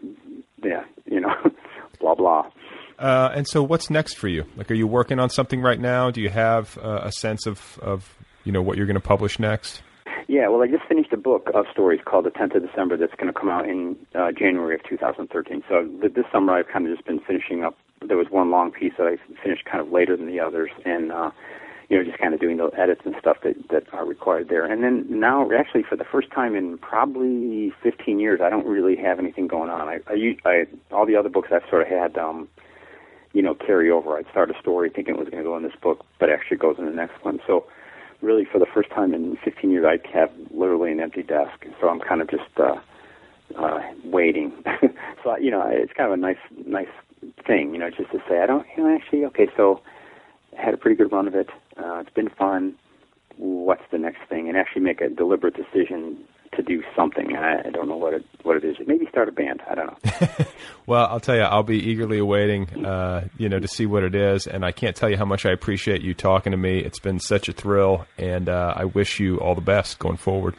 yeah, you know, blah blah. Uh, and so, what's next for you? Like, are you working on something right now? Do you have uh, a sense of of you know what you're going to publish next? Yeah, well, I just finished a book of stories called The Tenth of December that's going to come out in uh, January of 2013. So this summer, I've kind of just been finishing up. There was one long piece that I finished kind of later than the others, and uh, you know, just kind of doing the edits and stuff that that are required there. And then now, actually, for the first time in probably 15 years, I don't really have anything going on. I, I, I all the other books I've sort of had, um, you know, carry over. I'd start a story thinking it was going to go in this book, but actually goes in the next one. So, really, for the first time in 15 years, I have literally an empty desk. So I'm kind of just uh, uh, waiting. so you know, it's kind of a nice, nice thing, you know, just to say I don't, you know, actually, okay, so had a pretty good run of it. Uh, it's been fun. What's the next thing? And actually make a deliberate decision to do something. I, I don't know what it what it is. Maybe start a band. I don't know. well, I'll tell you, I'll be eagerly awaiting, uh, you know, to see what it is. And I can't tell you how much I appreciate you talking to me. It's been such a thrill, and uh, I wish you all the best going forward.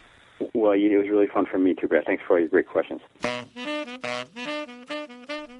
Well, it was really fun for me too, Brett. Thanks for all your great questions.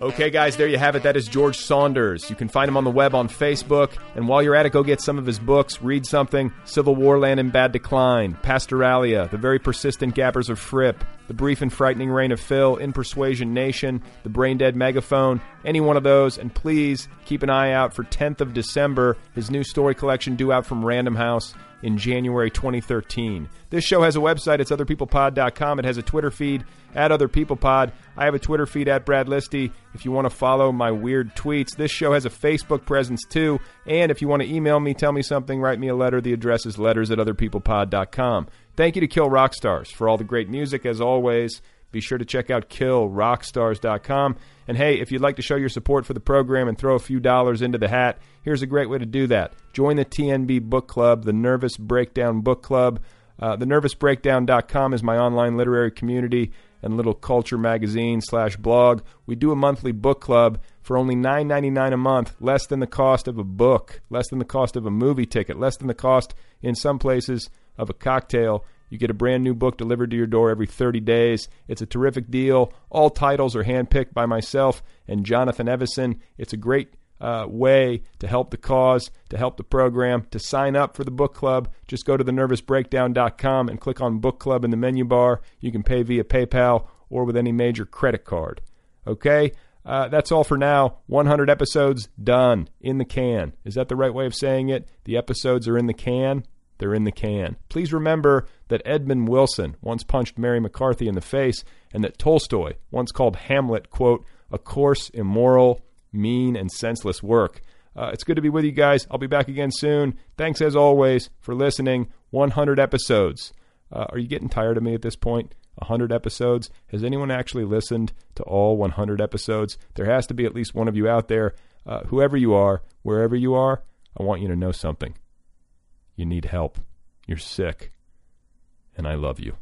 Okay, guys, there you have it. That is George Saunders. You can find him on the web on Facebook. And while you're at it, go get some of his books, read something CivilWarLand in Bad Decline, Pastoralia, The Very Persistent Gappers of Fripp, The Brief and Frightening Reign of Phil, In Persuasion Nation, The Brain Dead Megaphone, any one of those. And please keep an eye out for 10th of December, his new story collection due out from Random House in January 2013. This show has a website. It's otherpeoplepod.com. It has a Twitter feed at otherpeoplepod. I have a Twitter feed at Brad Listi. If you want to follow my weird tweets, this show has a Facebook presence too. And if you want to email me, tell me something, write me a letter. The address is letters at otherpeoplepod.com. Thank you to Kill Rock Stars for all the great music as always. Be sure to check out killrockstars.com. And hey, if you'd like to show your support for the program and throw a few dollars into the hat, here's a great way to do that. Join the TNB Book Club, the Nervous Breakdown Book Club. Uh, the nervousbreakdown.com is my online literary community and little culture magazine slash blog. We do a monthly book club for only $9.99 a month, less than the cost of a book, less than the cost of a movie ticket, less than the cost in some places of a cocktail. You get a brand new book delivered to your door every 30 days. It's a terrific deal. All titles are handpicked by myself and Jonathan Evison. It's a great uh, way to help the cause, to help the program. To sign up for the book club, just go to thenervousbreakdown.com and click on book club in the menu bar. You can pay via PayPal or with any major credit card. Okay? Uh, that's all for now. 100 episodes done in the can. Is that the right way of saying it? The episodes are in the can. They're in the can. Please remember that Edmund Wilson once punched Mary McCarthy in the face and that Tolstoy once called Hamlet, quote, a coarse, immoral, mean, and senseless work. Uh, it's good to be with you guys. I'll be back again soon. Thanks as always for listening. 100 episodes. Uh, are you getting tired of me at this point? 100 episodes? Has anyone actually listened to all 100 episodes? There has to be at least one of you out there. Uh, whoever you are, wherever you are, I want you to know something. You need help. You're sick. And I love you.